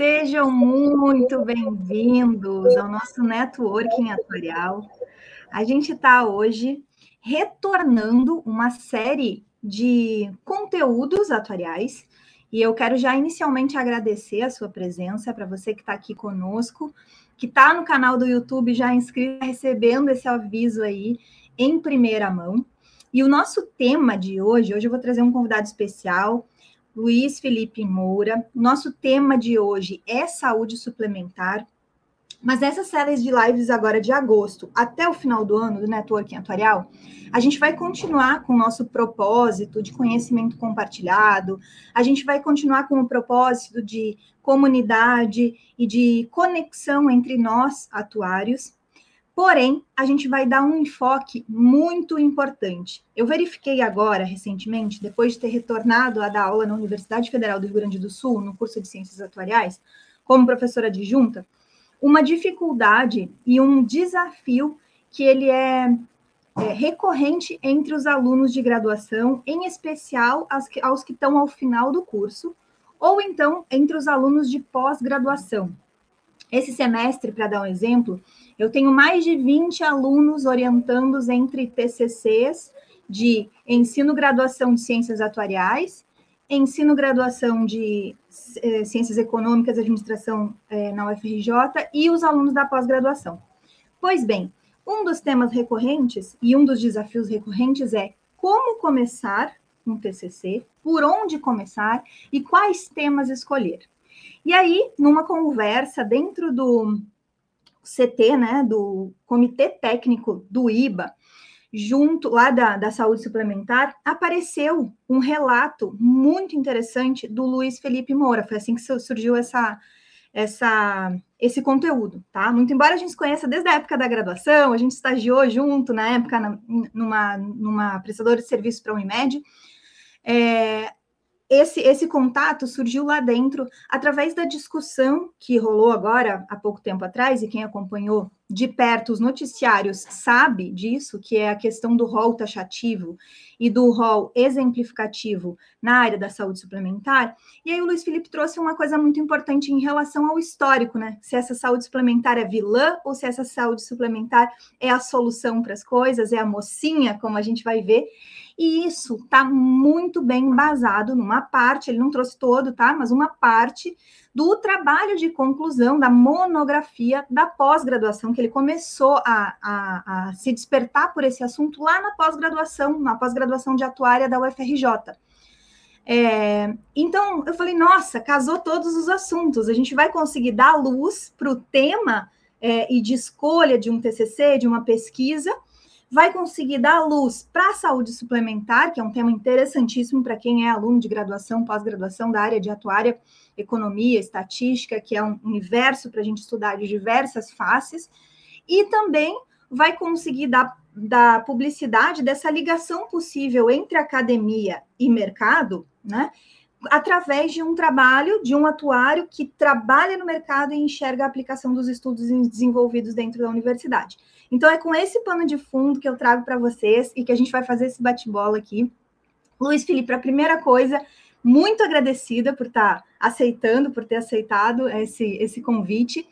Sejam muito bem-vindos ao nosso networking atuarial. A gente está hoje retornando uma série de conteúdos atuariais e eu quero já inicialmente agradecer a sua presença para você que está aqui conosco, que está no canal do YouTube já inscrito, recebendo esse aviso aí em primeira mão. E o nosso tema de hoje, hoje eu vou trazer um convidado especial, Luiz Felipe Moura. Nosso tema de hoje é saúde suplementar. Mas nessas séries de lives agora de agosto até o final do ano do Networking Atuarial, a gente vai continuar com o nosso propósito de conhecimento compartilhado, a gente vai continuar com o propósito de comunidade e de conexão entre nós, atuários. Porém, a gente vai dar um enfoque muito importante. Eu verifiquei agora, recentemente, depois de ter retornado a dar aula na Universidade Federal do Rio Grande do Sul, no curso de Ciências Atuariais, como professora adjunta, uma dificuldade e um desafio que ele é, é recorrente entre os alunos de graduação, em especial que, aos que estão ao final do curso, ou então entre os alunos de pós-graduação. Esse semestre, para dar um exemplo, eu tenho mais de 20 alunos orientandos entre TCCs de ensino graduação de ciências atuariais, ensino graduação de eh, ciências econômicas e administração eh, na UFRJ e os alunos da pós-graduação. Pois bem, um dos temas recorrentes e um dos desafios recorrentes é como começar um TCC, por onde começar e quais temas escolher. E aí, numa conversa dentro do CT, né, do Comitê Técnico do IBA, junto lá da, da saúde suplementar, apareceu um relato muito interessante do Luiz Felipe Moura. Foi assim que surgiu essa, essa, esse conteúdo, tá? Muito embora a gente se conheça desde a época da graduação, a gente estagiou junto na época na, numa, numa prestadora de serviço para a Unimed, é, esse, esse contato surgiu lá dentro através da discussão que rolou agora há pouco tempo atrás, e quem acompanhou de perto os noticiários sabe disso, que é a questão do rol taxativo e do rol exemplificativo na área da saúde suplementar. E aí o Luiz Felipe trouxe uma coisa muito importante em relação ao histórico, né? Se essa saúde suplementar é vilã ou se essa saúde suplementar é a solução para as coisas, é a mocinha, como a gente vai ver. E isso está muito bem embasado numa parte, ele não trouxe todo, tá? Mas uma parte do trabalho de conclusão da monografia da pós-graduação, que ele começou a, a, a, se despertar por esse assunto lá na pós-graduação, na pós-graduação de atuária da UFRJ. É, então, eu falei, nossa, casou todos os assuntos, a gente vai conseguir dar luz para o tema é, e de escolha de um TCC, de uma pesquisa, vai conseguir dar luz para a saúde suplementar, que é um tema interessantíssimo para quem é aluno de graduação, pós-graduação da área de atuária, economia, estatística, que é um universo para a gente estudar de diversas faces, e também vai conseguir dar, dar publicidade dessa ligação possível entre academia e mercado, né? através de um trabalho de um atuário que trabalha no mercado e enxerga a aplicação dos estudos desenvolvidos dentro da universidade. Então, é com esse pano de fundo que eu trago para vocês e que a gente vai fazer esse bate-bola aqui. Luiz Felipe, a primeira coisa, muito agradecida por estar tá aceitando, por ter aceitado esse, esse convite.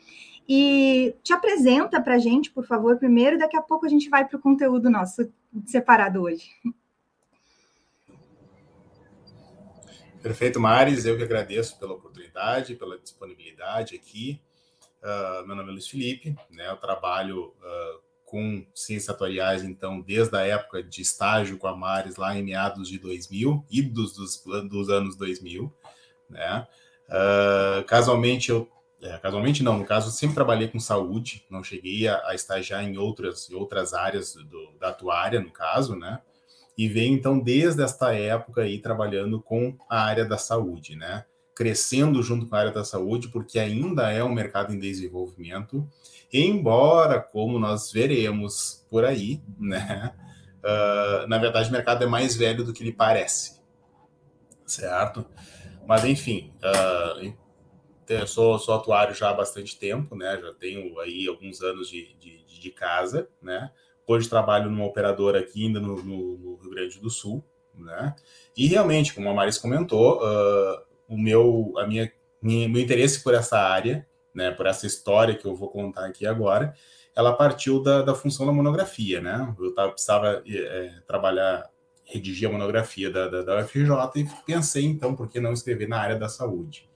E te apresenta para a gente, por favor, primeiro, daqui a pouco a gente vai para o conteúdo nosso separado hoje. Perfeito, Maris. Eu que agradeço pela oportunidade, pela disponibilidade aqui. Uh, meu nome é Luiz Felipe, né? Eu trabalho uh, com ciências atuariais, então, desde a época de estágio com a Maris, lá em meados de 2000, idos dos, dos anos 2000, né? Uh, casualmente, eu... É, casualmente não, no caso, sempre trabalhei com saúde, não cheguei a, a estagiar em outras, em outras áreas do, da atuária, no caso, né? E venho, então, desde esta época aí, trabalhando com a área da saúde, né? Crescendo junto com a área da saúde, porque ainda é um mercado em desenvolvimento, Embora, como nós veremos por aí, né? Uh, na verdade, o mercado é mais velho do que ele parece, certo? Mas, enfim, uh, eu sou, sou atuário já há bastante tempo, né? Já tenho aí alguns anos de, de, de casa, né? Hoje trabalho numa operadora aqui ainda no, no, no, Rio Grande do Sul, né? E realmente, como a Maris comentou, uh, o meu, a minha meu interesse por essa área, né, por essa história que eu vou contar aqui agora, ela partiu da, da função da monografia, né? Eu tava, precisava é, trabalhar, redigir a monografia da, da, da UFJ e pensei, então, por que não escrever na área da saúde?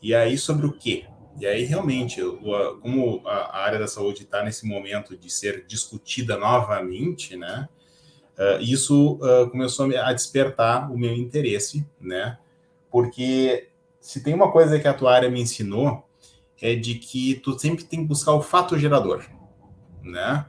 E aí, sobre o quê? E aí, realmente, eu, como a área da saúde está nesse momento de ser discutida novamente, né? Uh, isso começou a despertar o meu interesse, né? Porque se tem uma coisa que a tua área me ensinou, é de que tu sempre tem que buscar o fato gerador, né?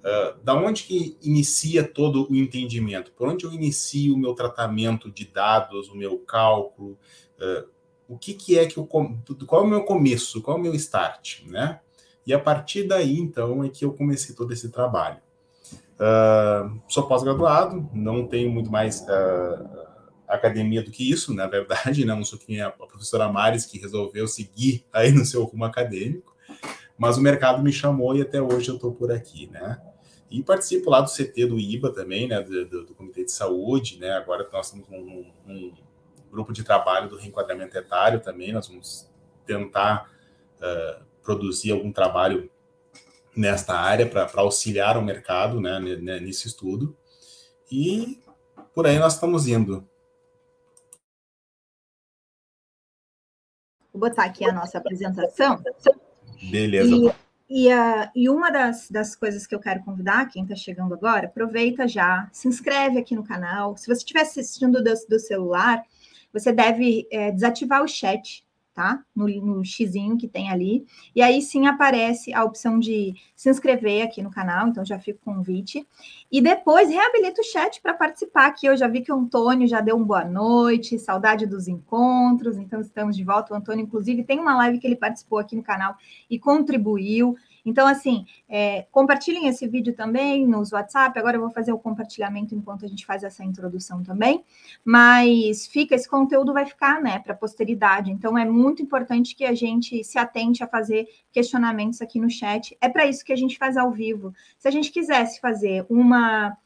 Uh, da onde que inicia todo o entendimento? Por onde eu inicio o meu tratamento de dados, o meu cálculo? Uh, o que, que é que eu. Qual é o meu começo? Qual é o meu start? Né? E a partir daí, então, é que eu comecei todo esse trabalho. Uh, sou pós-graduado, não tenho muito mais academia do que isso, na verdade, né? não sou quem é a professora Mares que resolveu seguir aí no seu rumo acadêmico, mas o mercado me chamou e até hoje eu estou por aqui, né? E participo lá do CT do IBA também, né? Do, do, do Comitê de Saúde, né? Agora nós um, um, grupo de trabalho do reenquadramento etário também, nós vamos tentar uh, produzir algum trabalho nesta área para auxiliar o mercado, né? Nesse estudo. E por aí nós estamos indo. Vou botar aqui a nossa apresentação. Beleza. E, e, uh, e uma das, das coisas que eu quero convidar, quem está chegando agora, aproveita já, se inscreve aqui no canal. Se você estiver assistindo do, do celular, você deve é, desativar o chat tá? No, no xizinho que tem ali. E aí sim aparece a opção de se inscrever aqui no canal, então já fica o convite. E depois reabilita o chat para participar aqui. Eu já vi que o Antônio já deu um boa noite, saudade dos encontros, então estamos de volta. O Antônio, inclusive, tem uma live que ele participou aqui no canal e contribuiu. Então, assim, é, compartilhem esse vídeo também nos WhatsApp. Agora eu vou fazer o compartilhamento enquanto a gente faz essa introdução também. Mas fica, esse conteúdo vai ficar, né, para a posteridade. Então, é muito importante que a gente se atente a fazer questionamentos aqui no chat. É para isso que a gente faz ao vivo. Se a gente quisesse fazer uma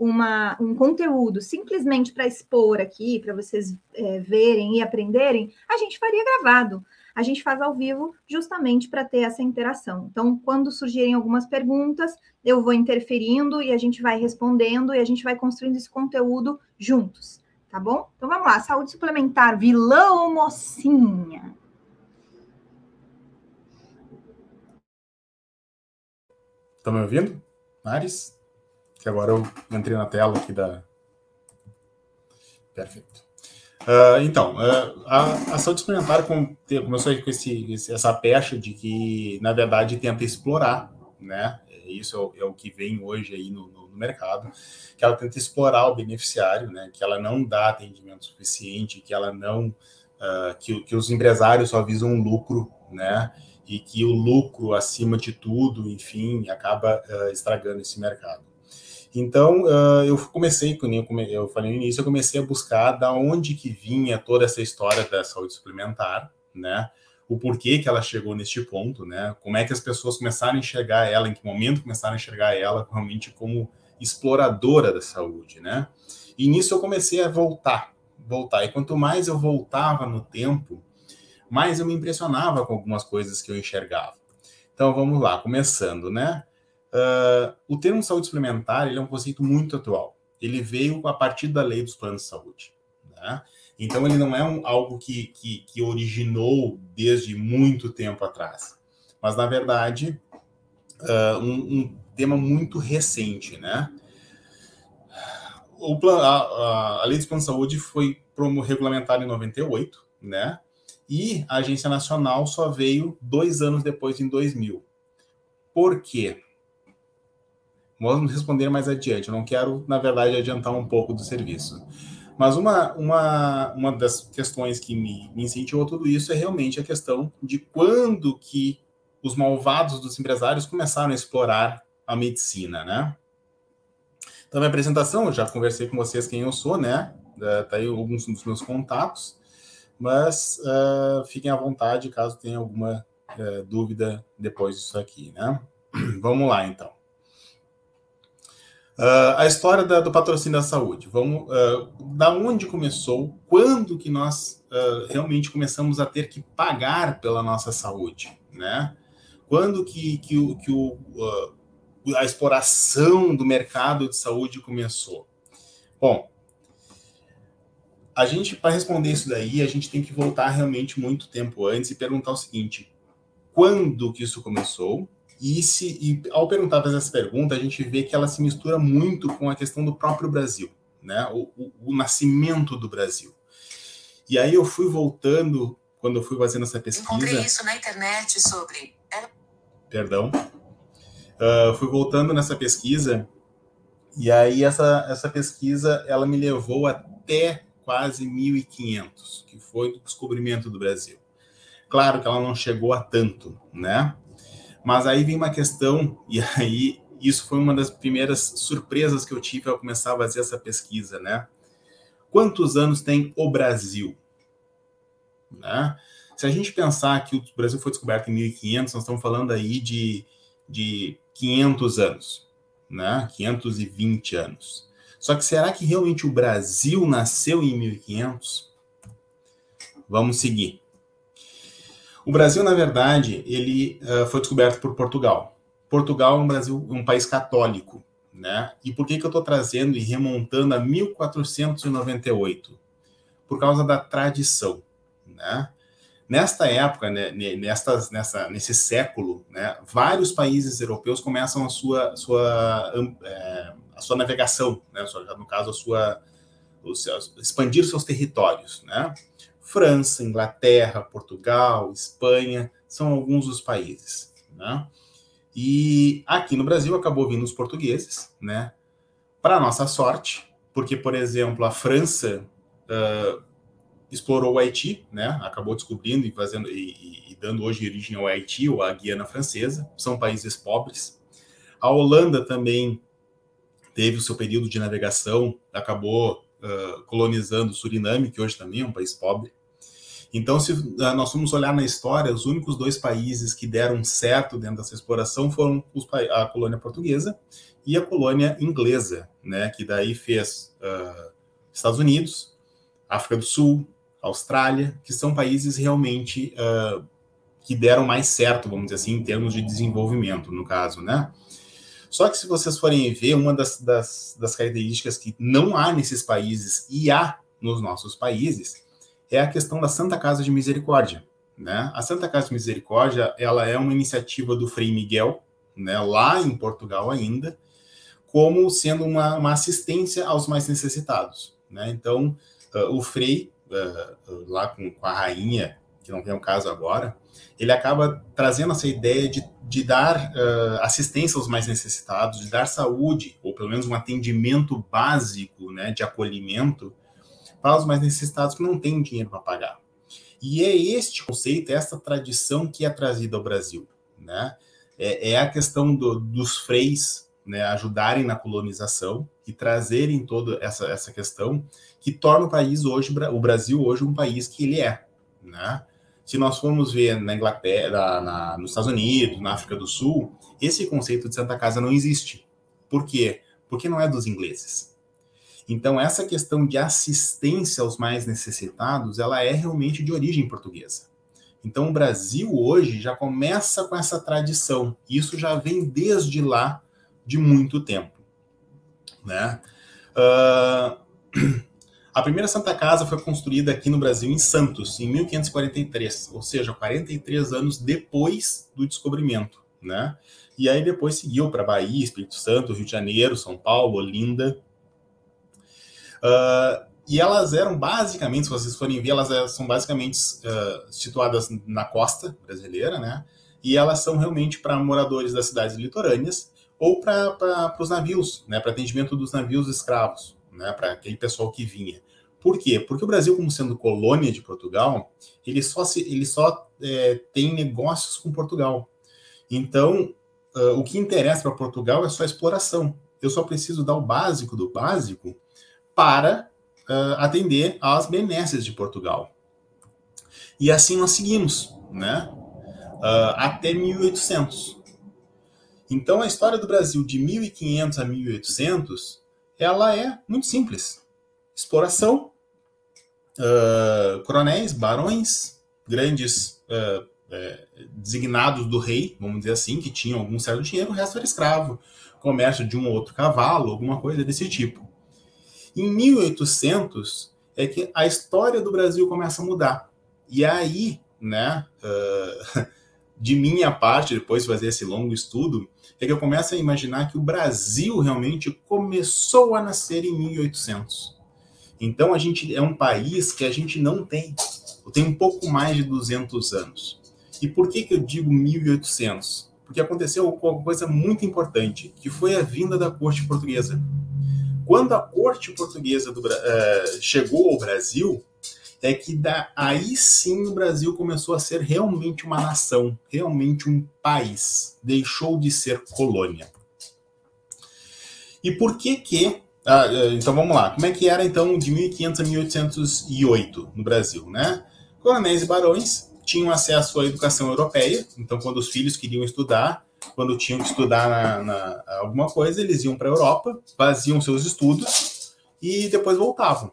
uma, um conteúdo simplesmente para expor aqui, para vocês é, verem e aprenderem, a gente faria gravado a gente faz ao vivo justamente para ter essa interação. Então, quando surgirem algumas perguntas, eu vou interferindo e a gente vai respondendo e a gente vai construindo esse conteúdo juntos, tá bom? Então vamos lá, saúde suplementar, vilão ou mocinha? Estão me ouvindo? Ares? Que agora eu entrei na tela aqui da. Perfeito. Uh, então, uh, a, a saúde suplementar com, começou com esse, essa pecha de que, na verdade, tenta explorar, né? Isso é o, é o que vem hoje aí no, no, no, mercado, que ela tenta explorar o beneficiário, né? Que ela não dá atendimento suficiente, que ela não, uh, que, que os empresários só visam lucro, né? E que o lucro, acima de tudo, enfim, acaba estragando esse mercado. Então, uh, eu comecei, eu falei no início, eu comecei a buscar da onde que vinha toda essa história da saúde suplementar, né? O porquê que ela chegou neste ponto, né? Como é que as pessoas começaram a enxergar ela, em que momento começaram a enxergar ela realmente como exploradora da saúde, né? E nisso eu comecei a voltar, voltar. E quanto mais eu voltava no tempo, mais eu me impressionava com algumas coisas que eu enxergava. Então vamos lá, começando, né? Uh, o termo saúde suplementar ele é um conceito muito atual. Ele veio a partir da lei dos planos de saúde. Né? Então, ele não é um, algo que, que, que, originou desde muito tempo atrás. Mas, na verdade, uh, um, um, tema muito recente. Né? O plan, a, a, lei dos planos de saúde foi regulamentada em 98, né? e a Agência Nacional só veio dois anos depois, em 2000. Por quê? Vamos responder mais adiante. Eu não quero, na verdade, adiantar um pouco do serviço. Mas uma, uma, uma das questões que me, me incentivou tudo isso é realmente a questão de quando que os malvados dos empresários começaram a explorar a medicina, né? Então, minha apresentação, eu já conversei com vocês quem eu sou, né? Uh, tá aí alguns dos meus contatos, mas uh, fiquem à vontade caso tenha alguma uh, dúvida depois disso aqui, né? Vamos lá, então. Uh, a história da, do patrocínio da saúde. Vamos, uh, da onde começou? Quando que nós uh, realmente começamos a ter que pagar pela nossa saúde, né? Quando que, que, que o, a exploração do mercado de saúde começou? Bom, a gente para responder isso daí, a gente tem que voltar realmente muito tempo antes e perguntar o seguinte: quando que isso começou? E, se, e ao perguntar essa pergunta, a gente vê que ela se mistura muito com a questão do próprio Brasil, né? O, o, o nascimento do Brasil. E aí eu fui voltando, quando eu fui fazendo essa pesquisa. Encontrei isso na internet sobre. Perdão. Uh, fui voltando nessa pesquisa, e aí essa, essa pesquisa ela me levou até quase 1500, que foi o descobrimento do Brasil. Claro que ela não chegou a tanto, né? Mas aí vem uma questão, e aí isso foi uma das primeiras surpresas que eu tive ao começar a fazer essa pesquisa, né? Quantos anos tem o Brasil? Né? Se a gente pensar que o Brasil foi descoberto em 1500, nós estamos falando aí de, de 500 anos, né? 520 anos. Só que será que realmente o Brasil nasceu em 1500? Vamos seguir. O Brasil, na verdade, ele uh, foi descoberto por Portugal. Portugal é um Brasil, um país católico, né? E por que que eu estou trazendo e remontando a 1498? Por causa da tradição, né? Nesta época, né, nessa, nesse século, né, vários países europeus começam a sua, sua, é, a sua navegação, né, no caso, a sua, expandir seus territórios, né? França, Inglaterra, Portugal, Espanha, são alguns dos países. Né? E aqui no Brasil acabou vindo os portugueses, né? Para nossa sorte, porque, por exemplo, a França uh, explorou o Haiti, né? Acabou descobrindo e fazendo e, e, dando hoje origem ao Haiti ou à Guiana Francesa. São países pobres. A Holanda também teve o seu período de navegação, acabou uh, colonizando o Suriname, que hoje também é um país pobre. Então, se ah, nós formos olhar na história, os únicos dois países que deram certo dentro dessa exploração foram a colônia portuguesa e a colônia inglesa, né, que daí fez uh, Estados Unidos, África do Sul, Austrália, que são países realmente uh, que deram mais certo, vamos dizer assim, em termos de desenvolvimento, no caso, né? Só que se vocês forem ver, uma das, das, das características que não há nesses países e há nos nossos países é a questão da Santa Casa de Misericórdia. Né? A Santa Casa de Misericórdia ela é uma iniciativa do Frei Miguel, né, lá em Portugal ainda, como sendo uma, uma assistência aos mais necessitados. Né? Então, uh, o Frei, uh, lá com, com, a rainha, que não tem o caso agora, ele acaba trazendo essa ideia de, de dar uh, assistência aos mais necessitados, de dar saúde, ou pelo menos um atendimento básico né, de acolhimento para os mais necessitados que não têm dinheiro para pagar. E é este conceito, essa tradição que é trazida ao Brasil, né? É, é a questão do, dos freis né, ajudarem na colonização e trazerem toda essa, essa questão que torna o país hoje, o Brasil hoje, um país que ele é, né? Se nós formos ver na Inglaterra, na, nos Estados Unidos, na África do Sul, esse conceito de Santa Casa não existe. Por quê? Porque não é dos ingleses então, essa questão de assistência aos mais necessitados, ela é realmente de origem portuguesa. Então, o Brasil hoje já começa com essa tradição. Isso já vem desde lá de muito tempo. Né? Uh, a primeira Santa Casa foi construída aqui no Brasil, em Santos, em 1543, ou seja, 43 anos depois do descobrimento. Né? E aí depois seguiu para Bahia, Espírito Santo, Rio de Janeiro, São Paulo, Olinda. Uh, e elas eram basicamente, se vocês forem ver, elas eh, são basicamente uh, situadas na costa brasileira, né? E elas são realmente para moradores das cidades litorâneas ou para os navios, né? Para atendimento dos navios escravos, né? Para aquele pessoal que vinha. Por quê? Porque o Brasil, como sendo colônia de Portugal, ele só, se, ele só é, tem negócios com Portugal. Então, uh, o que interessa para Portugal é só exploração. Eu só preciso dar o básico do básico para uh, atender às benesses de Portugal. E assim nós seguimos, né? Uh, até 1800. Então, a história do Brasil de 1500 a 1800, ela é muito simples. Exploração, uh, coronéis, barões, grandes uh, uh, designados do rei, vamos dizer assim, que tinham algum certo dinheiro, o resto era escravo. Comércio de um ou outro cavalo, alguma coisa desse tipo. Em 1800 é que a história do Brasil começa a mudar. E aí, né, de minha parte, depois de fazer esse longo estudo, é que eu começo a imaginar que o Brasil realmente começou a nascer em 1800. Então a gente é um país que a gente não tem, tem um pouco mais de 200 anos. E por que que eu digo 1800? Porque aconteceu uma coisa muito importante, que foi a vinda da corte portuguesa. Quando a corte portuguesa do, uh, chegou ao Brasil, é que da, aí sim o Brasil começou a ser realmente uma nação, realmente um país, deixou de ser colônia. E por que que ah, eh, então vamos lá, como é que era então de 1500 a 1808 no Brasil, né? Coronéis e barões tinham acesso à educação europeia, então quando os filhos queriam estudar, quando tinham que estudar na, na alguma coisa, eles iam para a Europa, faziam seus estudos e depois voltavam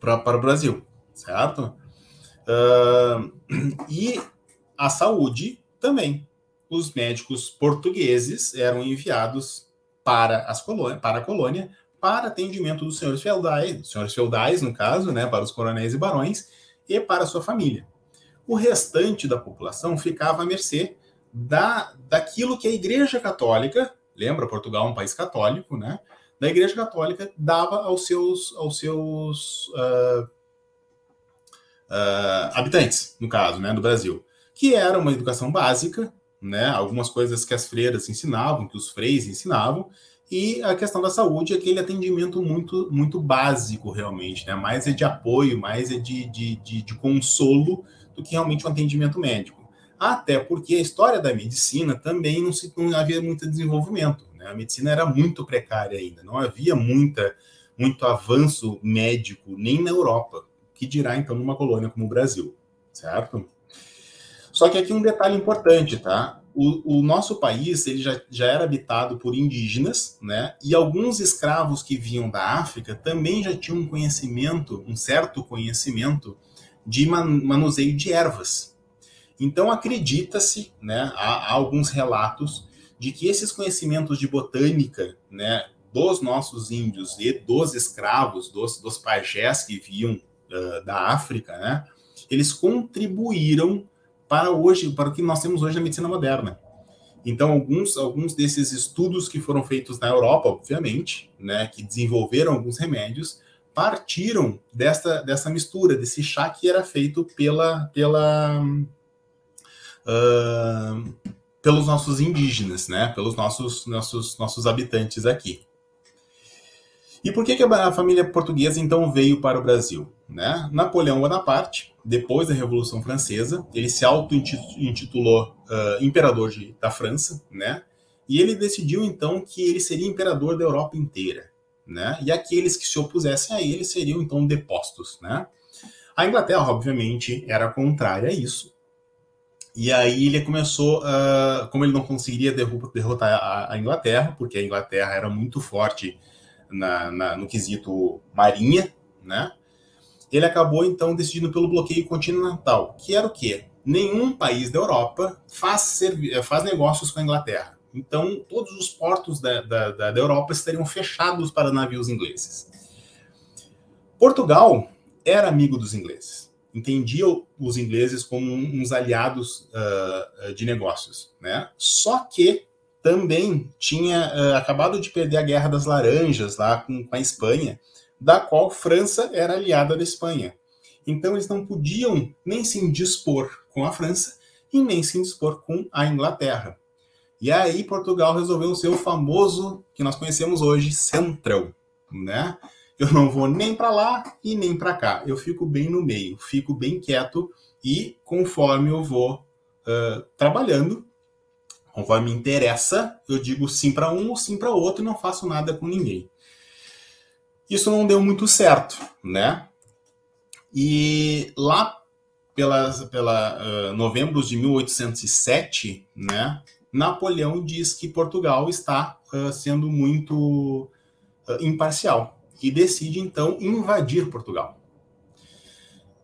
para o Brasil, certo? Uh, e a saúde também. Os médicos portugueses eram enviados para, as colônias, para a colônia para atendimento dos senhores feudais, senhores feudais, no caso, né, para os coronéis e barões, e para sua família. O restante da população ficava à mercê da, daquilo que a Igreja Católica, lembra, Portugal é um país católico, né? da Igreja Católica dava aos seus, aos seus uh, uh, habitantes, no caso, né, do Brasil, que era uma educação básica, né, algumas coisas que as freiras ensinavam, que os freis ensinavam, e a questão da saúde, aquele atendimento muito, muito básico, realmente, né, mais é de apoio, mais é de, de, de, de consolo do que realmente um atendimento médico. Até porque a história da medicina também não, se, não havia muito desenvolvimento. Né? A medicina era muito precária ainda, não havia muita, muito avanço médico nem na Europa, que dirá então numa colônia como o Brasil, certo? Só que aqui um detalhe importante, tá? O, o, nosso país ele já, já era habitado por indígenas, né? E alguns escravos que vinham da África também já tinham um conhecimento, um certo conhecimento de manuseio de ervas. Então acredita-se, né? Há, há alguns relatos de que esses conhecimentos de botânica, né, dos nossos índios e dos escravos, dos, dos pajés que vinham uh, da África, né, eles contribuíram para hoje, para o que nós temos hoje na medicina moderna. Então, alguns, alguns desses estudos que foram feitos na Europa, obviamente, né, que desenvolveram alguns remédios, partiram dessa, dessa mistura, desse chá que era feito pela, pela, uh, pelos nossos indígenas, né? Pelos nossos, nossos, nossos habitantes aqui. E por que, que a família portuguesa então veio para o Brasil? Né? Napoleão Bonaparte, depois da Revolução Francesa, ele se auto-intitulou uh, imperador de, da França, né? E ele decidiu então que ele seria imperador da Europa inteira, né? E aqueles que se opusessem a ele seriam então depostos, né? A Inglaterra, obviamente, era contrária a isso, e aí ele começou, uh, como ele não conseguiria derrotar a, a, Inglaterra, porque a Inglaterra era muito forte na, na, no quesito marinha, né? Ele acabou então decidindo pelo bloqueio continental, que era o quê? Nenhum país da Europa faz, faz negócios com a Inglaterra. Então, todos os portos da, da, da Europa estariam fechados para navios ingleses. Portugal era amigo dos ingleses entendia os ingleses como uns aliados uh, de negócios, né? Só que também tinha uh, acabado de perder a Guerra das Laranjas lá com, com, a Espanha, da qual França era aliada da Espanha. Então eles não podiam nem se indispor com a França e nem se indispor com a Inglaterra. E aí Portugal resolveu ser o famoso que nós conhecemos hoje centrão, né? Eu não vou nem para lá e nem para cá. Eu fico bem no meio, fico bem quieto e conforme eu vou uh, trabalhando, conforme me interessa, eu digo sim para um ou sim para outro e não faço nada com ninguém. Isso não deu muito certo, né? E lá pela, pela uh, novembro de 1807, né, Napoleão diz que Portugal está uh, sendo muito uh, imparcial e decide então invadir Portugal.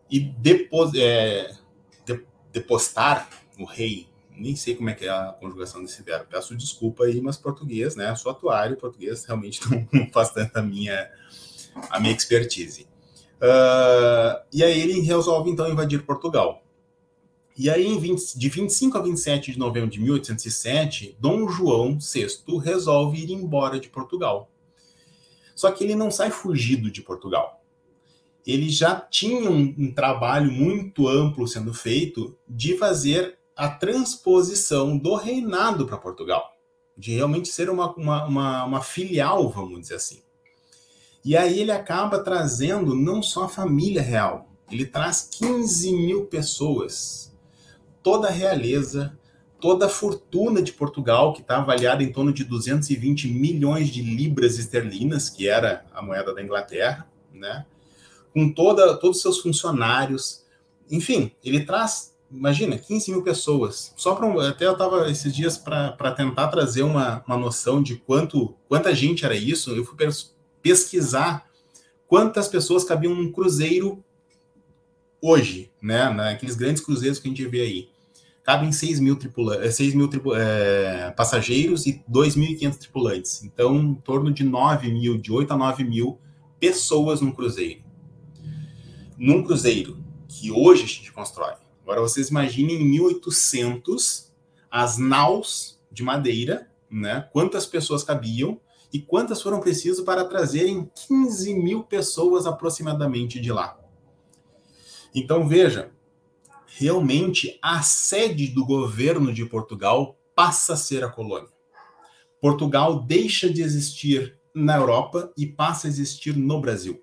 E depois, é, de, depostar o rei, nem sei como é que é a conjugação desse verbo, peço desculpa aí, mas português, né? Sou atuário, português realmente não faz tanto a minha, a minha expertise. Uh, e aí ele resolve então invadir Portugal. E aí, 20, de 25 a 27 de novembro de 1807, Dom João VI resolve ir embora de Portugal. Só que ele não sai fugido de Portugal. Ele já tinha um, um trabalho muito amplo sendo feito de fazer a transposição do reinado para Portugal, de realmente ser uma, uma, uma, uma filial, vamos dizer assim. E aí ele acaba trazendo não só a família real, ele traz 15 mil pessoas, toda a realeza, toda a fortuna de Portugal, que está avaliada em torno de 220 milhões de libras esterlinas, que era a moeda da Inglaterra, né? com toda, todos os seus funcionários. Enfim, ele traz, imagina, 15 mil pessoas. Só para até eu estava esses dias para tentar trazer uma, uma noção de quanto quanta gente era isso. Eu fui pesquisar quantas pessoas cabiam num cruzeiro hoje, né? Naqueles grandes cruzeiros que a gente vê aí. Cabem 6 mil, tripula 6 mil é, passageiros e 2.500 tripulantes. Então, em torno de 9 mil, de 8 a 9 mil pessoas num cruzeiro. Num cruzeiro que hoje a gente constrói. Agora, vocês imaginem em 1800 as naus de madeira, né? Quantas pessoas cabiam e quantas foram precisas para trazerem 15 mil pessoas aproximadamente de lá. Então veja, realmente a sede do governo de Portugal passa a ser a colônia. Portugal deixa de existir na Europa e passa a existir no Brasil.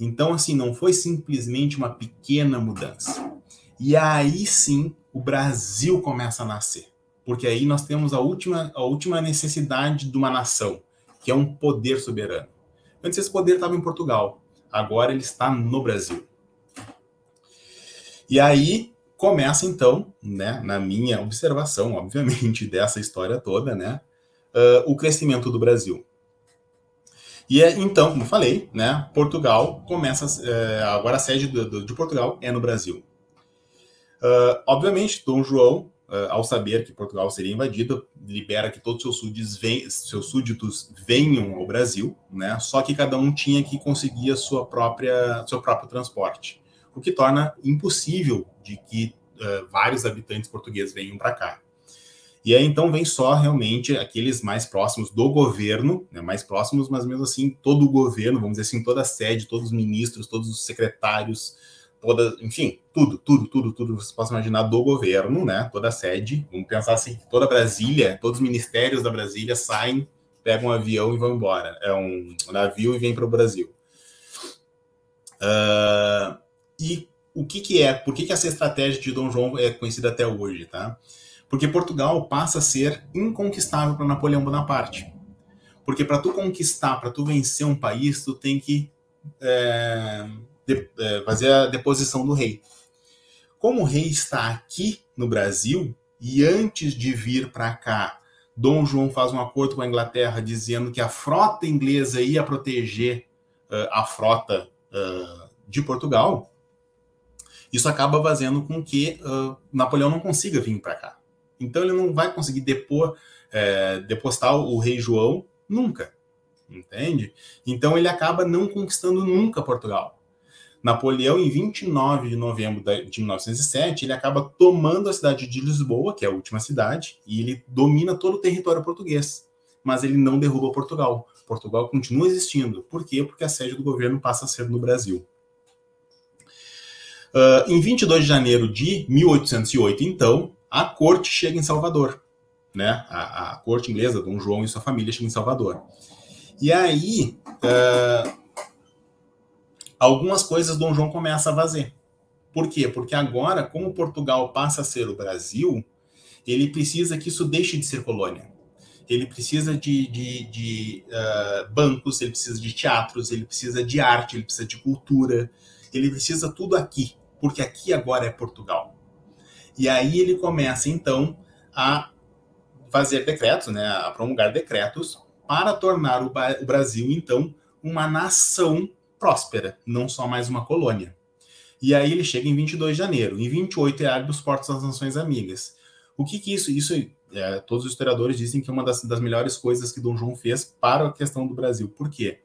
Então, assim, não foi simplesmente uma pequena mudança. E aí sim o Brasil começa a nascer. Porque aí nós temos a última, a última necessidade de uma nação, que é um poder soberano. Antes esse poder estava em Portugal, agora ele está no Brasil. E aí começa então, né, na minha observação, obviamente, dessa história toda, né, uh, o crescimento do Brasil. E é, então, como falei, né, Portugal começa, uh, agora a sede do, do, de Portugal é no Brasil. Uh, obviamente, Dom João ao saber que Portugal seria invadido, libera que todos seus súditos, vem, seus súditos venham ao Brasil, né? Só que cada um tinha que conseguir a sua própria, seu próprio transporte, o que torna impossível de que uh, vários habitantes portugueses venham para cá. E aí então vem só realmente aqueles mais próximos do governo, né, mais próximos, mas mesmo assim todo o governo, vamos dizer assim, toda a sede, todos os ministros, todos os secretários, toda, enfim, tudo, tudo, tudo, tudo você possa imaginar do governo, né? Toda a sede. Vamos pensar assim, toda Brasília, todos os ministérios da Brasília saem, pegam um avião e vão embora. É um navio e vem para o Brasil. Uh, e o que, que é? Por que, que essa estratégia de Dom João é conhecida até hoje, tá? Porque Portugal passa a ser inconquistável para Napoleão Bonaparte. Porque para tu conquistar, para tu vencer um país, tu tem que é, de, é, fazer a deposição do rei. Como o rei está aqui no Brasil, e antes de vir para cá, Dom João faz um acordo com a Inglaterra dizendo que a frota inglesa ia proteger uh, a frota uh, de Portugal, isso acaba fazendo com que uh, Napoleão não consiga vir para cá. Então ele não vai conseguir depor, é, depostar o rei João nunca, entende? Então ele acaba não conquistando nunca Portugal. Napoleão, em 29 de novembro de 1907, ele acaba tomando a cidade de Lisboa, que é a última cidade, e ele domina todo o território português. Mas ele não derruba Portugal. Portugal continua existindo. Por quê? Porque a sede do governo passa a ser no Brasil. Uh, em 22 de janeiro de 1808, então, a corte chega em Salvador. Né? A, a corte inglesa, Dom João e sua família chegam em Salvador. E aí, uh, algumas coisas Dom João começa a fazer. Por quê? Porque agora, como Portugal passa a ser o Brasil, ele precisa que isso deixe de ser colônia. Ele precisa de, de, de uh, bancos, ele precisa de teatros, ele precisa de arte, ele precisa de cultura, ele precisa tudo aqui, porque aqui agora é Portugal. E aí ele começa então a fazer decretos, né, a promulgar decretos para tornar o, Brasil, então, uma nação próspera, não só mais uma colônia. E aí ele chega em 22 de janeiro. Em 28 é abre os portos das Nações Amigas. O que que isso? Isso é, todos os historiadores dizem que é uma das, das melhores coisas que Dom João fez para a questão do Brasil. Por quê?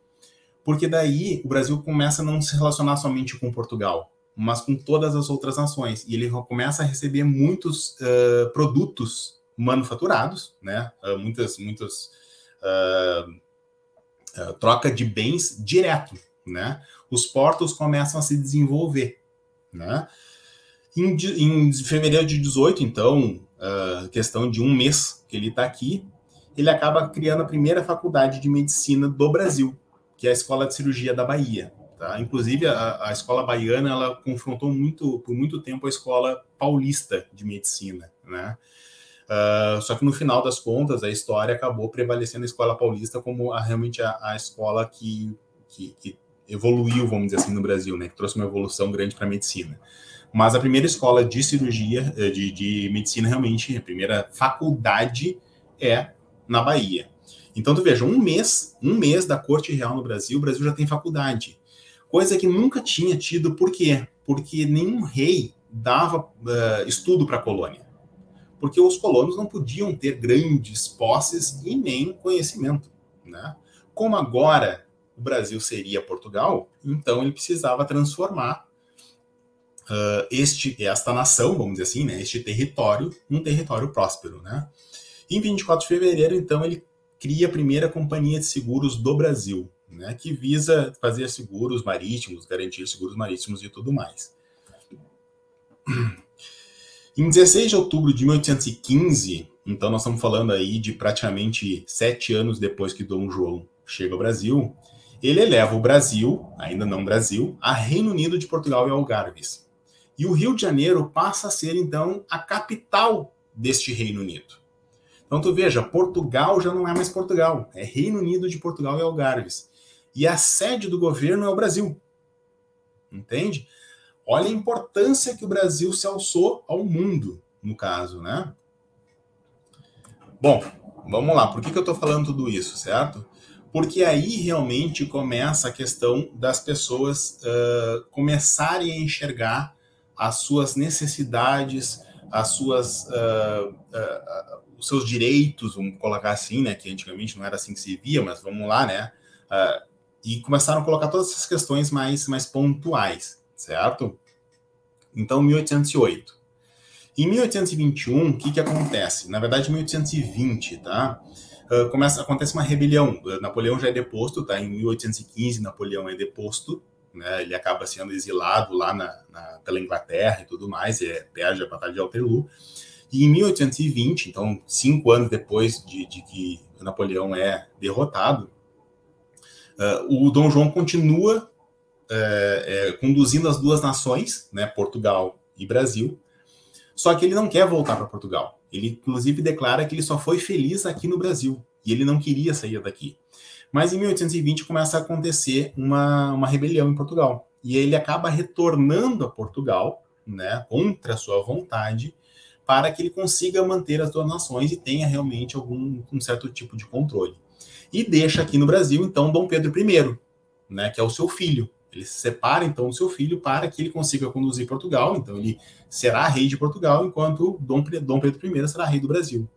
Porque daí o Brasil começa a não se relacionar somente com Portugal, mas com todas as outras nações. E ele começa a receber muitos uh, produtos manufaturados, né? Uh, muitas, muitas uh, troca de bens direto, né? Os portos começam a se desenvolver, né? Em, em fevereiro de 18, então, questão de um mês que ele está aqui, ele acaba criando a primeira faculdade de medicina do Brasil, que é a Escola de Cirurgia da Bahia. Tá? Inclusive, a, a escola baiana ela confrontou muito, por muito tempo a escola paulista de medicina. Né? Uh, só que no final das contas, a história acabou prevalecendo a escola paulista como a, realmente a, a escola que, que, que, evoluiu, vamos dizer assim, no Brasil, né? que trouxe uma evolução grande para a medicina. Mas a primeira escola de cirurgia, eh, de, de medicina, realmente, a primeira faculdade é na Bahia. Então, tu veja, um mês, um mês da Corte Real no Brasil, o Brasil já tem faculdade. Coisa que nunca tinha tido, por quê? Porque nenhum rei dava uh, estudo para a colônia. Porque os colonos não podiam ter grandes posses e nem conhecimento. Né? Como agora o Brasil seria Portugal, então ele precisava transformar uh, este, esta nação, vamos dizer assim, né, este território, um território próspero. Né? Em 24 de fevereiro, então, ele cria a primeira companhia de seguros do Brasil, né, que visa fazer seguros marítimos, garantir seguros marítimos e tudo mais. Em 16 de outubro de 1815, então nós estamos falando aí de praticamente sete anos depois que Dom João chega ao Brasil, ele eleva o Brasil, ainda não Brasil, a Reino Unido de Portugal e Algarves. E o Rio de Janeiro passa a ser, então, a capital deste Reino Unido. Então, tu veja, Portugal já não é mais Portugal, é Reino Unido de Portugal e Algarves. E a sede do governo é o Brasil. Entende? Olha a importância que o Brasil se alçou ao mundo, no caso, né? Bom, vamos lá. Por que, que eu estou falando tudo isso, certo? Porque aí realmente começa a questão das pessoas uh, começarem a enxergar as suas necessidades, as suas, uh, uh, os seus direitos, vamos colocar assim, né? Que antigamente não era assim que se via, mas vamos lá, né? E começaram a colocar todas essas questões mais, mais pontuais, certo? Então, 1808. Em 1821, o que, que acontece? Na verdade, 1820, tá? Uh, começa, acontece uma rebelião. Napoleão já é deposto, tá? Em 1815, Napoleão é deposto, né? Ele acaba sendo exilado lá na, na, pela Inglaterra e tudo mais, e é, perde a Batalha de Waterloo. E em 1820, então cinco anos depois de, de que Napoleão é derrotado, uh, o Dom João continua é, é, conduzindo as duas nações, né, Portugal e Brasil, só que ele não quer voltar para Portugal. Ele, inclusive, declara que ele só foi feliz aqui no Brasil e ele não queria sair daqui. Mas em 1820 começa a acontecer uma, uma rebelião em Portugal. E ele acaba retornando a Portugal, né, contra a sua vontade, para que ele consiga manter as duas nações e tenha realmente algum um certo tipo de controle. E deixa aqui no Brasil, então, Dom Pedro I, né, que é o seu filho. Ele se separa, então, do seu filho para que ele consiga conduzir Portugal. Então, ele será rei de Portugal, enquanto Dom, Dom Pedro I será rei do Brasil.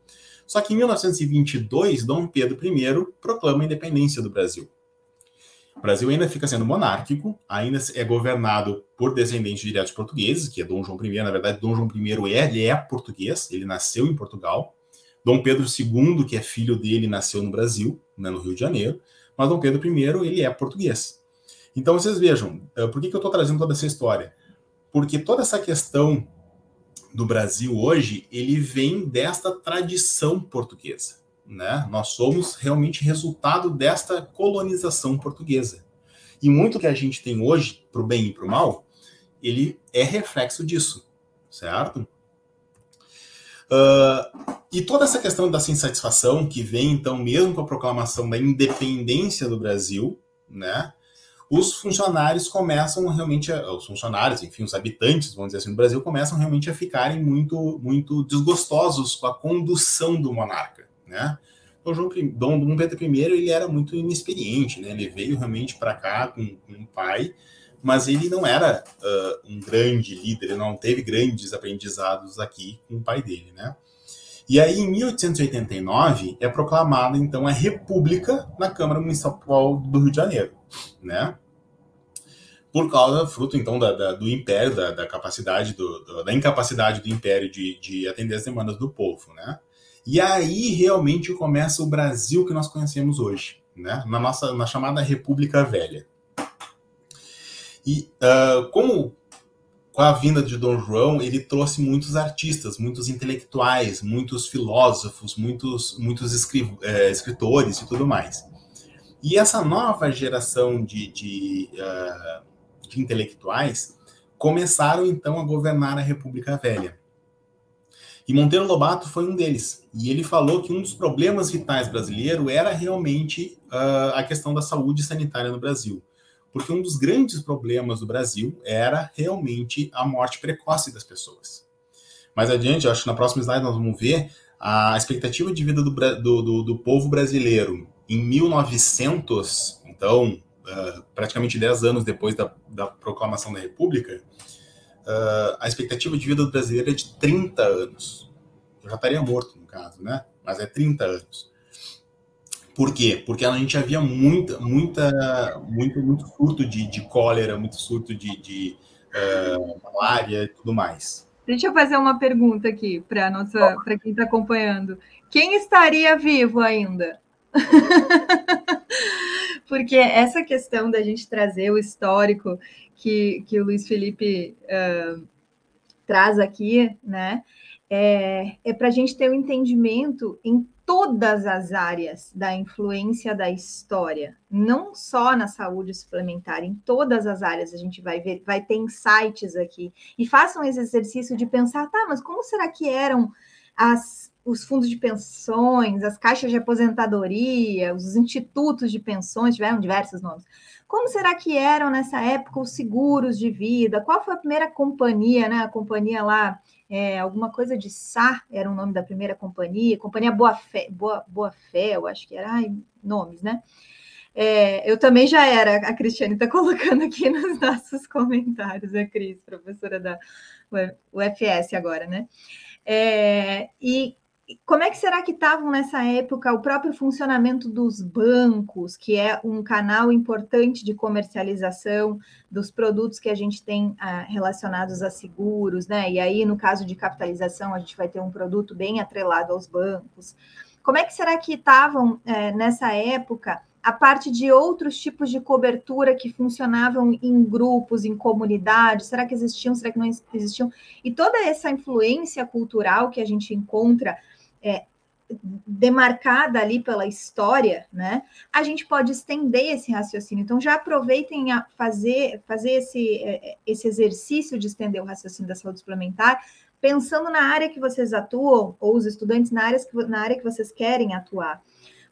Só que em 1922, Dom Pedro I proclama a independência do Brasil. O Brasil ainda fica sendo monárquico, ainda é governado por descendentes diretos portugueses, que é Dom João I. Na verdade, Dom João I é, ele é português, ele nasceu em Portugal. Dom Pedro II, que é filho dele, nasceu no Brasil, né, no Rio de Janeiro. Mas Dom Pedro I, ele é português. Então, vocês vejam, eh, por que, que eu estou trazendo toda essa história? Porque toda essa questão do Brasil hoje, ele vem desta tradição portuguesa. Né? Nós somos realmente resultado desta colonização portuguesa. E muito que a gente tem hoje, para o bem e para o mal, ele é reflexo disso, certo? Uh, e toda essa questão da insatisfação que vem, então, mesmo com a proclamação da independência do Brasil, né? os funcionários começam realmente, a, os funcionários, enfim, os habitantes, vamos dizer assim, do Brasil, começam realmente a ficarem muito, muito desgostosos com a condução do monarca, né? Então, João, Dom, Dom Pedro I, ele era muito inexperiente, né? Ele veio realmente para cá com, com um pai, mas ele não era uh, um grande líder, ele não teve grandes aprendizados aqui com o pai dele, né? E aí, em 1889, é proclamada, então, a República na Câmara Municipal do Rio de Janeiro, né? Por causa, fruto, então, da, da do império, da, da capacidade, do, da incapacidade do império de, de atender as demandas do povo, né? E aí, realmente, começa o Brasil que nós conhecemos hoje, né? Na nossa, na chamada República Velha. E uh, como com a vinda de Dom João, ele trouxe muitos artistas, muitos intelectuais, muitos filósofos, muitos, muitos é, escritores e tudo mais. E essa nova geração de, de, uh, de intelectuais começaram então a governar a República Velha. E Monteiro Lobato foi um deles. E ele falou que um dos problemas vitais brasileiro era realmente uh, a questão da saúde sanitária no Brasil porque um dos grandes problemas do Brasil era realmente a morte precoce das pessoas. Mais adiante, acho que na próxima slide nós vamos ver a expectativa de vida do, do, do povo brasileiro em 1900, então, uh, praticamente 10 anos depois da, da proclamação da República, uh, a expectativa de vida do brasileiro é de 30 anos. Eu já estaria morto, no caso, né? Mas é 30 anos. Por quê? Porque a gente havia muita, muita, muito, muito surto de, de cólera, muito surto de, de uh, malária e tudo mais. Deixa eu fazer uma pergunta aqui para nossa, para quem está acompanhando. Quem estaria vivo ainda? Porque essa questão da gente trazer o histórico que, que o Luiz Felipe uh, traz aqui, né? É, é para a gente ter um entendimento em todas as áreas da influência da história, não só na saúde suplementar, em todas as áreas a gente vai ver, vai ter insights aqui. E façam esse exercício de pensar, tá, mas como será que eram as, os fundos de pensões, as caixas de aposentadoria, os institutos de pensões, tiveram diversos nomes. Como será que eram nessa época os seguros de vida? Qual foi a primeira companhia, né? A companhia lá é, alguma coisa de Sá, era o nome da primeira companhia, Companhia Boa Fé, Boa, Boa Fé, eu acho que era, ai, nomes, né? É, eu também já era, a Cristiane está colocando aqui nos nossos comentários, a Cris, professora da UFS agora, né? É, e como é que será que estavam nessa época o próprio funcionamento dos bancos, que é um canal importante de comercialização dos produtos que a gente tem ah, relacionados a seguros, né? E aí, no caso de capitalização, a gente vai ter um produto bem atrelado aos bancos. Como é que será que estavam é, nessa época a parte de outros tipos de cobertura que funcionavam em grupos, em comunidades? Será que existiam? Será que não existiam? E toda essa influência cultural que a gente encontra é, demarcada ali pela história, né? A gente pode estender esse raciocínio. Então, já aproveitem a fazer, fazer esse, é, esse exercício de estender o raciocínio da saúde suplementar, pensando na área que vocês atuam, ou os estudantes na área que, na área que vocês querem atuar.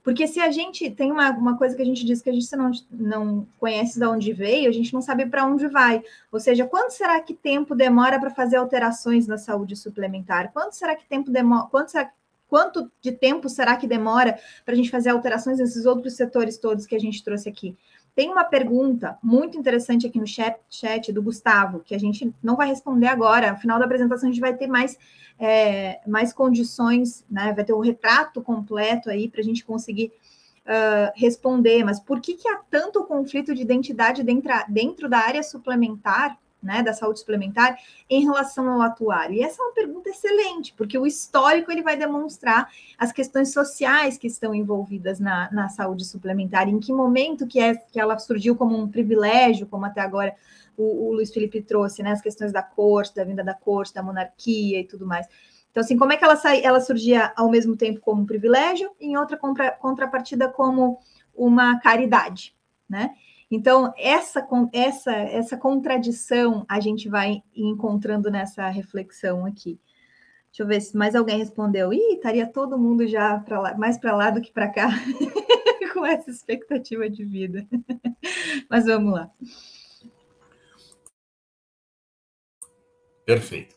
Porque se a gente tem uma, uma coisa que a gente diz que a gente não, não conhece de onde veio, a gente não sabe para onde vai. Ou seja, quanto será que tempo demora para fazer alterações na saúde suplementar? Quanto será que tempo demora? Quanto será quanto de tempo será que demora para a gente fazer alterações nesses outros setores todos que a gente trouxe aqui? Tem uma pergunta muito interessante aqui no chat, chat do Gustavo, que a gente não vai responder agora. No final da apresentação, a gente vai ter mais, é, mais condições, né? vai ter o um retrato completo aí para a gente conseguir uh, responder. Mas por que, que há tanto conflito de identidade dentro, dentro da área suplementar? Né, da saúde suplementar em relação ao atuário? E essa é uma pergunta excelente, porque o histórico ele vai demonstrar as questões sociais que estão envolvidas na, na saúde suplementar, em que momento que, é, que ela surgiu como um privilégio, como até agora o, o Luiz Felipe trouxe, né, as questões da corte, da vinda da corte, da monarquia e tudo mais. Então, assim, como é que ela, ela surgia ao mesmo tempo como um privilégio e em outra contra, contrapartida como uma caridade, né? Então, essa, essa, essa contradição a gente vai encontrando nessa reflexão aqui. Deixa eu ver se mais alguém respondeu. Ih, estaria todo mundo já lá, mais para lá do que para cá com essa expectativa de vida. Mas vamos lá. Perfeito.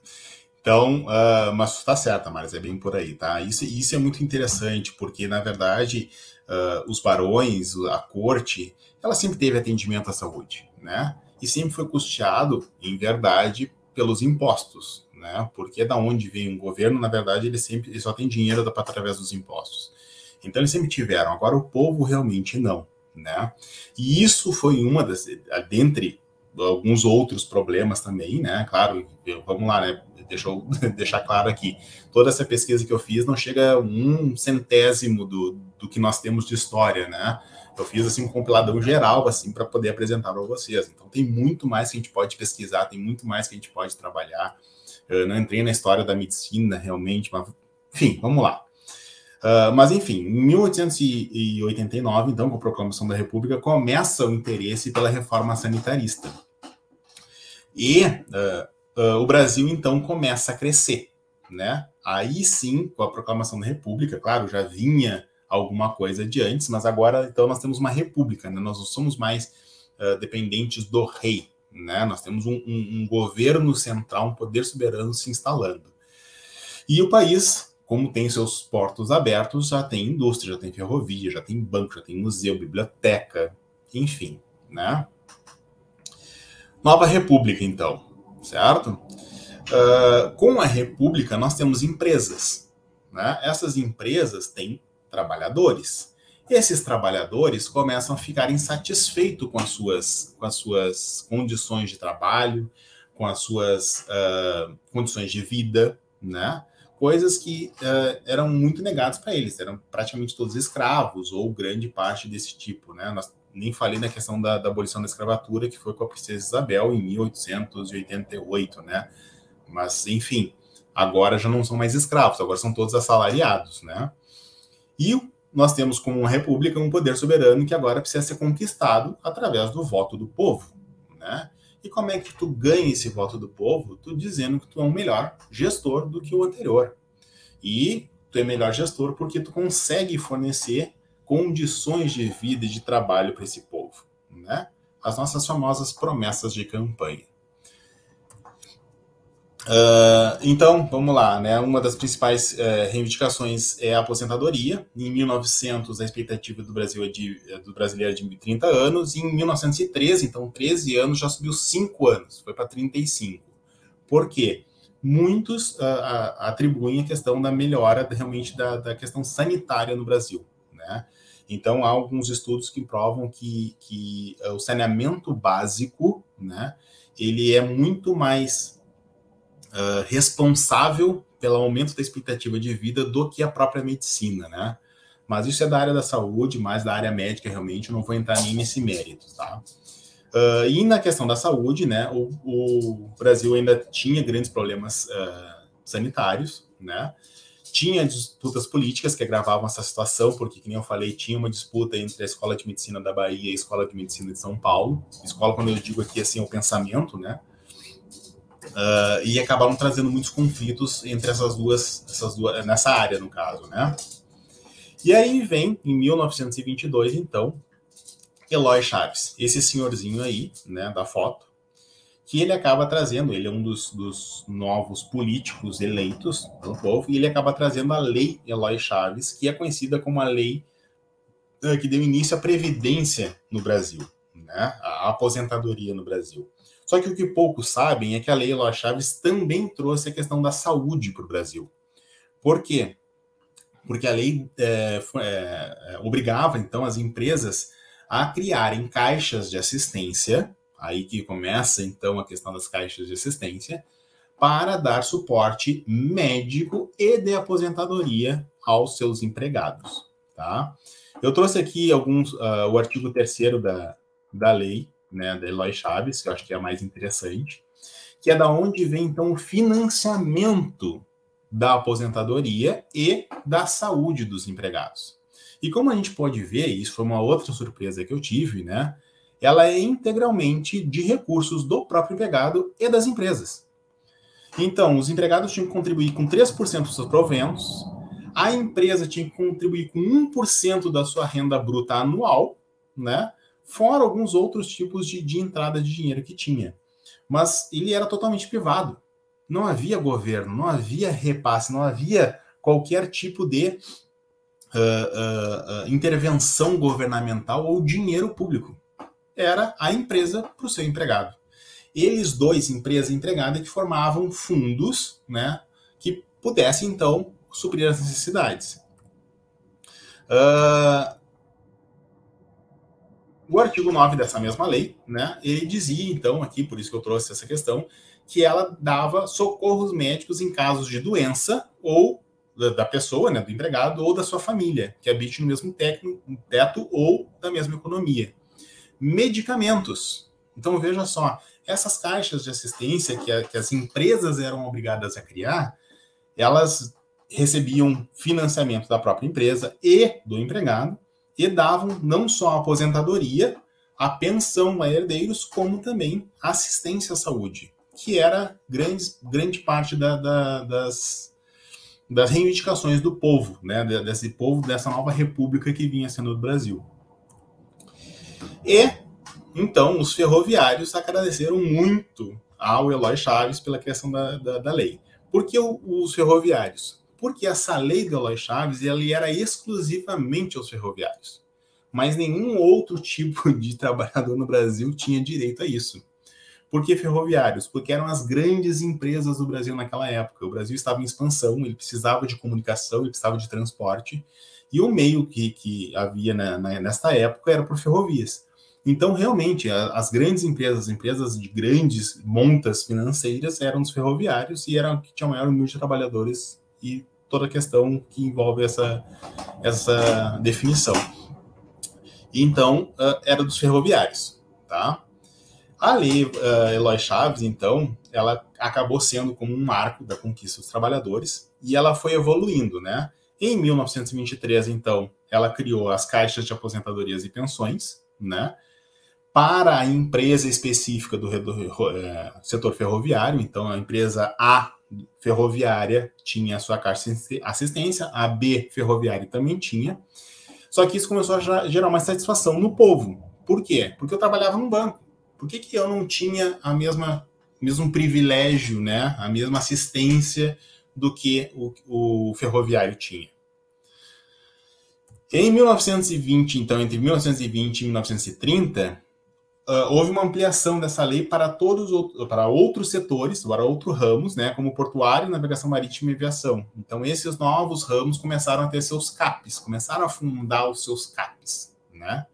Então, uh, mas está certa, mas é bem por aí, tá? Isso, isso é muito interessante, porque, na verdade, uh, os barões, a corte, ela sempre teve atendimento à saúde, né? E sempre foi custeado, em verdade, pelos impostos, né? Porque da onde vem um governo, na verdade, ele sempre ele só tem dinheiro através dos impostos. Então, eles sempre tiveram. Agora, o povo realmente não, né? E isso foi uma das, dentre alguns outros problemas também, né? Claro, vamos lá, né? Deixa eu deixar claro aqui. Toda essa pesquisa que eu fiz não chega a um centésimo do, do que nós temos de história, né? Eu fiz assim um compiladão geral assim para poder apresentar para vocês. Então tem muito mais que a gente pode pesquisar, tem muito mais que a gente pode trabalhar. Eu não entrei na história da medicina realmente, mas enfim, vamos lá. Uh, mas enfim, em 1889, então, com a proclamação da República, começa o interesse pela reforma sanitarista. E uh, uh, o Brasil, então, começa a crescer, né? Aí sim, com a proclamação da República, claro, já vinha alguma coisa de antes, mas agora, então, nós temos uma república, né? Nós não somos mais dependentes do rei, né? Nós temos um, um, um governo central, um poder soberano se instalando. E o país como tem seus portos abertos, já tem indústria, já tem ferrovia, já tem banco, já tem museu, biblioteca, enfim, né? Nova República, então, certo? Uh, com a República, nós temos empresas, né? Essas empresas têm trabalhadores. Esses trabalhadores começam a ficar insatisfeitos com as suas, com as suas condições de trabalho, com as suas uh, condições de vida, né? coisas que uh, eram muito negadas para eles, eram praticamente todos escravos, ou grande parte desse tipo, né? Nós nem falei na questão da, da abolição da escravatura, que foi com a princesa Isabel em 1888, né? Mas, enfim, agora já não são mais escravos, agora são todos assalariados, né? E nós temos como uma república um poder soberano que agora precisa ser conquistado através do voto do povo, né? E como é que tu ganha esse voto do povo? Tu dizendo que tu é um melhor gestor do que o anterior. E tu é melhor gestor porque tu consegue fornecer condições de vida e de trabalho para esse povo, né? As nossas famosas promessas de campanha. Uh, então, vamos lá, né? Uma das principais uh, reivindicações é a aposentadoria. Em 1900, a expectativa do Brasil é de, é do brasileiro é de 30 anos, e em 1913, então 13 anos, já subiu 5 anos, foi para 35. Por quê? Muitos uh, atribuem a questão da melhora realmente da, da, questão sanitária no Brasil, né? Então, há alguns estudos que provam que, que o saneamento básico, né, ele é muito mais uh, responsável pelo aumento da expectativa de vida do que a própria medicina, né? Mas isso é da área da saúde, mais da área médica, realmente, eu não vou entrar nem nesse mérito, tá? Uh, e na questão da saúde, né, o, o Brasil ainda tinha grandes problemas uh, sanitários, né? Tinha disputas políticas que agravavam essa situação, porque, como eu falei, tinha uma disputa entre a Escola de Medicina da Bahia e a Escola de Medicina de São Paulo. Escola, quando eu digo aqui, assim, é o pensamento, né? Uh, e acabaram trazendo muitos conflitos entre essas duas, essas duas, nessa área, no caso, né? E aí vem, em 1922, então, Eloy Chaves, esse senhorzinho aí, né, da foto, que ele acaba trazendo, ele é um dos, dos novos políticos eleitos pelo povo, e ele acaba trazendo a Lei Eloy Chaves, que é conhecida como a lei uh, que deu início à Previdência no Brasil, né, a aposentadoria no Brasil. Só que o que poucos sabem é que a Lei Eloy Chaves também trouxe a questão da saúde para o Brasil. Por quê? Porque a lei é, é, obrigava, então, as empresas a criarem caixas de assistência, aí que começa, então, a questão das caixas de assistência, para dar suporte médico e de aposentadoria aos seus empregados, tá? Eu trouxe aqui alguns, uh, o artigo 3 da, da lei, né, da Eloy Chaves, que eu acho que é a mais interessante, que é da onde vem então o financiamento da aposentadoria e da saúde dos empregados. E como a gente pode ver, isso foi uma outra surpresa que eu tive, né? Ela é integralmente de recursos do próprio empregado e das empresas. Então, os empregados tinham que contribuir com 3% dos seus proventos, A empresa tinha que contribuir com 1% da sua renda bruta anual, né? Fora alguns outros tipos de, de entrada de dinheiro que tinha. Mas ele era totalmente privado. Não havia governo, não havia repasse, não havia qualquer tipo de uh, uh, uh, intervenção governamental ou dinheiro público. Era a empresa para o seu empregado. Eles dois, empresa e empregada, que formavam fundos, né, que pudessem então suprir as necessidades. o artigo 9 dessa mesma lei, né, ele dizia então aqui, por isso que eu trouxe essa questão, que ela dava socorros médicos em casos de doença ou da pessoa, né, do empregado, ou da sua família, que habite no mesmo teto ou da mesma economia. Medicamentos. Então, veja só, essas caixas de assistência que, a, que as empresas eram obrigadas a criar, elas recebiam financiamento da própria empresa e do empregado, e davam não só a aposentadoria, a pensão a herdeiros, como também assistência à saúde, que era grande, grande parte da, da, das, das reivindicações do povo, né, desse povo, dessa nova república que vinha sendo do Brasil. E, então, os ferroviários agradeceram muito ao Eloy Chaves pela criação da, da, da lei. Por que os ferroviários? Porque essa lei do Eloy Chaves ele era exclusivamente aos ferroviários. Mas nenhum outro tipo de trabalhador no Brasil tinha direito a isso. Por que ferroviários? Porque eram as grandes empresas do Brasil naquela época. O Brasil estava em expansão, ele precisava de comunicação, ele precisava de transporte, e o meio que, que havia na, na, nesta época era por ferrovias. Então, realmente, a, as grandes empresas, as empresas de grandes montas financeiras, eram os ferroviários e eram que tinham maior número de trabalhadores e toda a questão que envolve essa, essa definição. Então, uh, era dos ferroviários, tá? A lei uh, Eloy Chaves, então, ela acabou sendo como um marco da conquista dos trabalhadores e ela foi evoluindo, né? Em 1923, então, ela criou as caixas de aposentadorias e pensões, né? Para a empresa específica do, é, setor ferroviário, então a empresa A ferroviária tinha a sua caixa de assistência, a B ferroviária também tinha. Só que isso começou a gerar uma satisfação no povo. Por quê? Porque eu trabalhava num banco por que, que eu não tinha a mesma mesmo privilégio, né, a mesma assistência do que o, o ferroviário tinha? Em 1920, então, entre 1920 e 1930, uh, houve uma ampliação dessa lei para todos para outros setores, para outros ramos, né, como portuário, navegação marítima e aviação. Então, esses novos ramos começaram a ter seus CAPs, começaram a fundar os seus CAPs, né?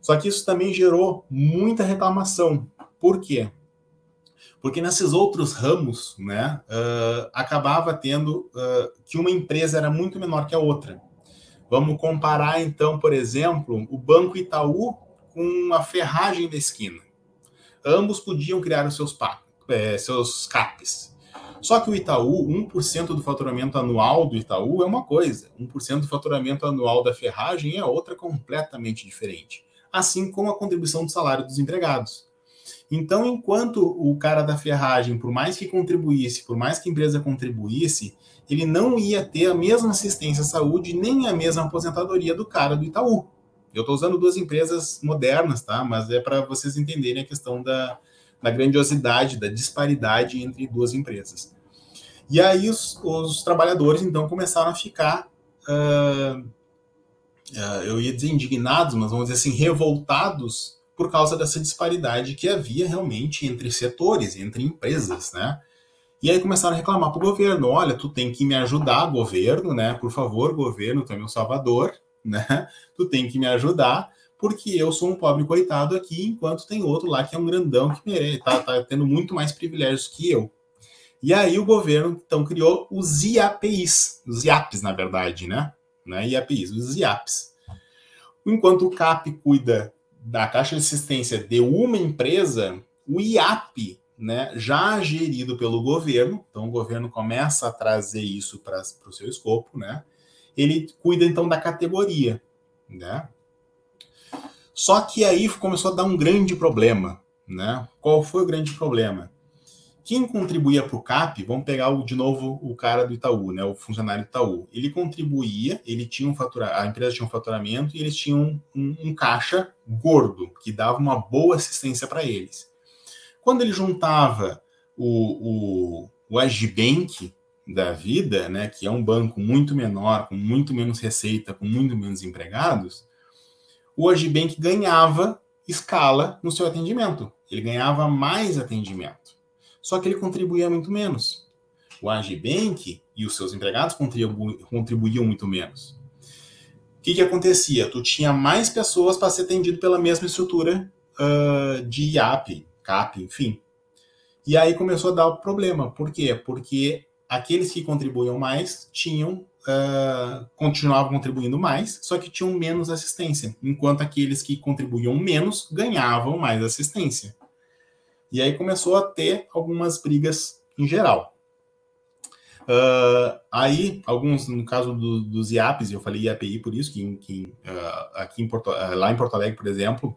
Só que isso também gerou muita reclamação. Por quê? Porque nesses outros ramos, né, uh, acabava tendo uh, que uma empresa era muito menor que a outra. Vamos comparar, então, por exemplo, o Banco Itaú com a ferragem da esquina. Ambos podiam criar os seus, é, seus CAPs. Só que o Itaú, 1% do faturamento anual do Itaú é uma coisa, 1% do faturamento anual da ferragem é outra completamente diferente assim como a contribuição do salário dos empregados. Então, enquanto o cara da ferragem, por mais que contribuísse, por mais que a empresa contribuísse, ele não ia ter a mesma assistência à saúde nem a mesma aposentadoria do cara do Itaú. Eu estou usando duas empresas modernas, tá? Mas é para vocês entenderem a questão da, da, grandiosidade, da disparidade entre duas empresas. E aí os, os trabalhadores, então, começaram a ficar uh, uh, eu ia dizer indignados, mas vamos dizer assim, revoltados por causa dessa disparidade que havia realmente entre setores, entre empresas, né? E aí começaram a reclamar para o governo, olha, tu tem que me ajudar, governo, né? Por favor, governo, tu é meu salvador, né? Tu tem que me ajudar, porque eu sou um pobre coitado aqui, enquanto tem outro lá que é um grandão que merece, tá, tá tendo muito mais privilégios que eu. E aí o governo, então, criou os IAPIs, os IAPs, na verdade, né? né, IAPIs, os IAPs. Enquanto o CAP cuida da caixa de assistência de uma empresa, o IAP, né, já gerido pelo governo, então o governo começa a trazer isso para o seu escopo, né, ele cuida então da categoria, né. Só que aí começou a dar um grande problema, né? Qual foi o grande problema? quem contribuía para o CAP, vamos pegar de novo o cara do Itaú, né, o funcionário do Itaú. Ele contribuía, ele tinha um fatura, a empresa tinha um faturamento e eles tinham um, um caixa gordo que dava uma boa assistência para eles. Quando ele juntava o, o, o Agibank da vida, né, que é um banco muito menor, com muito menos receita, com muito menos empregados, o Agibank ganhava escala no seu atendimento. Ele ganhava mais atendimento só que ele contribuía muito menos. O Agibank e os seus empregados contribu contribuíam muito menos. O que, que acontecia? Tu tinha mais pessoas para ser atendido pela mesma estrutura uh, de IAP, CAP, enfim. E aí começou a dar problema. Por quê? Porque aqueles que contribuíam mais tinham uh, continuavam contribuindo mais, só que tinham menos assistência, enquanto aqueles que contribuíam menos ganhavam mais assistência. E aí começou a ter algumas brigas em geral. Uh, aí, alguns, no caso do, dos IAPs, eu falei IAPI por isso, que, que uh, aqui em Porto, uh, lá em Porto Alegre, por exemplo,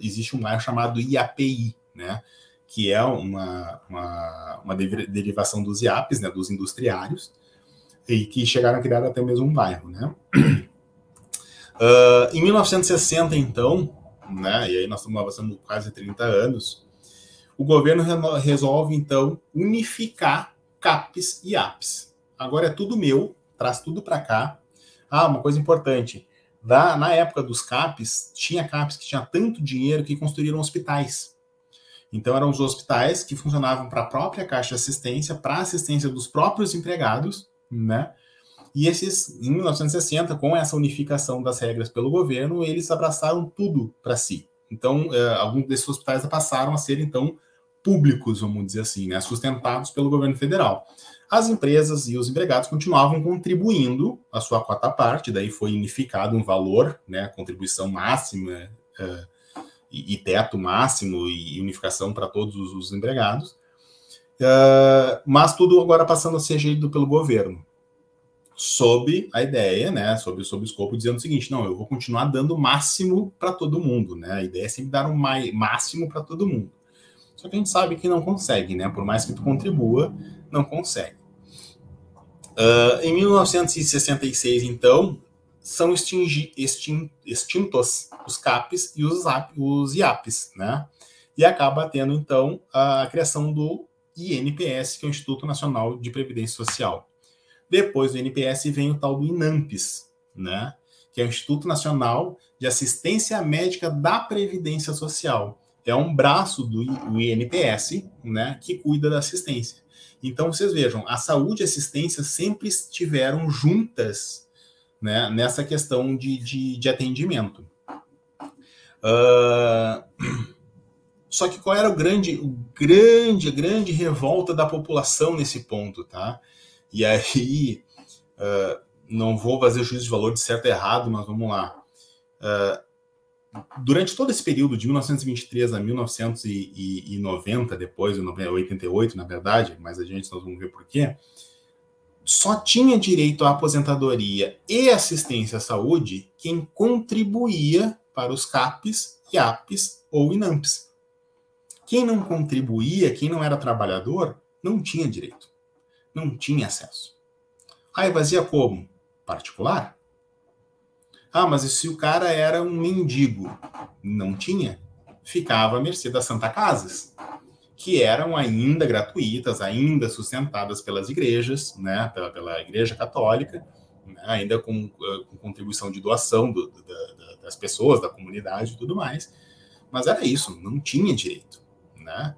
existe um bairro chamado IAPI, né? Que é uma, uma, uma derivação dos IAPs, né? Dos industriários, e que chegaram a criar até mesmo um bairro, né? em 1960, então, né? E aí nós estamos avançando quase 30 anos, o governo resolve, então, unificar CAPs e APs. Agora é tudo meu, traz tudo para cá. Ah, uma coisa importante. Da, na época dos CAPs, tinha CAPs que tinha tanto dinheiro que construíram hospitais. Então, eram os hospitais que funcionavam para a própria caixa de assistência, para assistência dos próprios empregados, né? E esses, em 1960, com essa unificação das regras pelo governo, eles abraçaram tudo para si. Então, eh, alguns desses hospitais passaram a ser, então, públicos, vamos dizer assim, né, sustentados pelo governo federal. As empresas e os empregados continuavam contribuindo a sua cota parte, daí foi unificado um valor, né, contribuição máxima uh, e, e, teto máximo e unificação para todos os, os empregados, uh, mas tudo agora passando a ser gerido pelo governo sob a ideia, né, sob, sob o escopo, dizendo o seguinte, não, eu vou continuar dando o máximo para todo mundo, né, a ideia é sempre dar o um máximo para todo mundo. Só que a gente sabe que não consegue, né? Por mais que tu contribua, não consegue. Uh, em 1966, então, são extingi, extin, extintos os CAPs e os, os IAPs, né? E acaba tendo, então, a criação do INPS, que é o Instituto Nacional de Previdência Social. Depois do INPS vem o tal do INAMPS, né? Que é o Instituto Nacional de Assistência Médica da Previdência Social é um braço do INPS, né, que cuida da assistência. Então, vocês vejam, a saúde e a assistência sempre estiveram juntas né, nessa questão de, de, de atendimento. Uh, só que qual era o grande, o grande, grande revolta da população nesse ponto, tá? E aí, uh, não vou fazer juízo de valor de certo e errado, mas vamos lá. Uh, durante todo esse período de 1923 a 1990, depois, 88, na verdade, mas a gente nós vamos ver por quê, só tinha direito à aposentadoria e assistência à saúde quem contribuía para os CAPs, IAPs ou INAMPs. Quem não contribuía, quem não era trabalhador, não tinha direito, não tinha acesso. Aí vazia como? Particular? Ah, mas e se o cara era um mendigo? Não tinha. Ficava à mercê das Santa Casas, que eram ainda gratuitas, ainda sustentadas pelas igrejas, né, pela, pela Igreja Católica, né, ainda com, uh, com, contribuição de doação do, do, da, das pessoas, da comunidade e tudo mais. Mas era isso, não tinha direito. Né?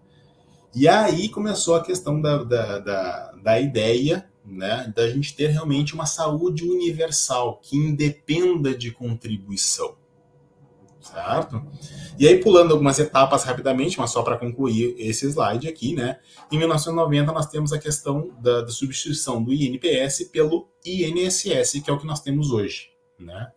E aí começou a questão da, da, da, da ideia né, da gente ter realmente uma saúde universal que independa de contribuição. Certo? E aí, pulando algumas etapas rapidamente, mas só para concluir esse slide aqui, né? Em 1990, nós temos a questão da, da, substituição do INPS pelo INSS, que é o que nós temos hoje, né?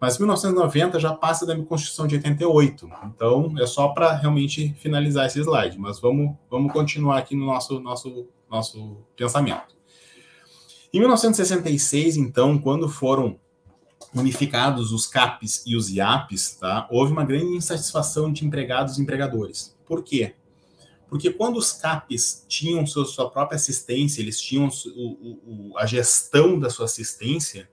Mas 1990 já passa da Constituição de 88. Então, é só para realmente finalizar esse slide. Mas vamos, vamos continuar aqui no nosso, nosso, nosso pensamento. Em 1966, então, quando foram unificados os CAPs e os IAPs, tá, houve uma grande insatisfação de empregados e empregadores. Por quê? Porque quando os CAPs tinham sua, própria assistência, eles tinham o, o, a gestão da sua assistência,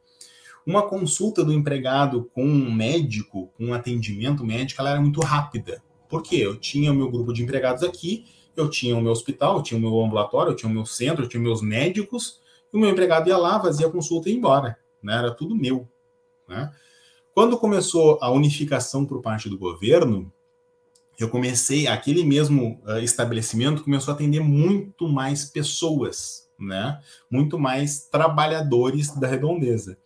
uma consulta do empregado com um médico, com um atendimento médico, ela era muito rápida. Por quê? Eu tinha o meu grupo de empregados aqui, eu tinha o meu hospital, eu tinha o meu ambulatório, eu tinha o meu centro, eu tinha meus médicos, o meu empregado ia lá, fazia a consulta e ia embora. Né? Era tudo meu. Né? Quando começou a unificação por parte do governo, eu comecei, aquele mesmo uh, estabelecimento começou a atender muito mais pessoas, né? Muito mais trabalhadores da redondeza.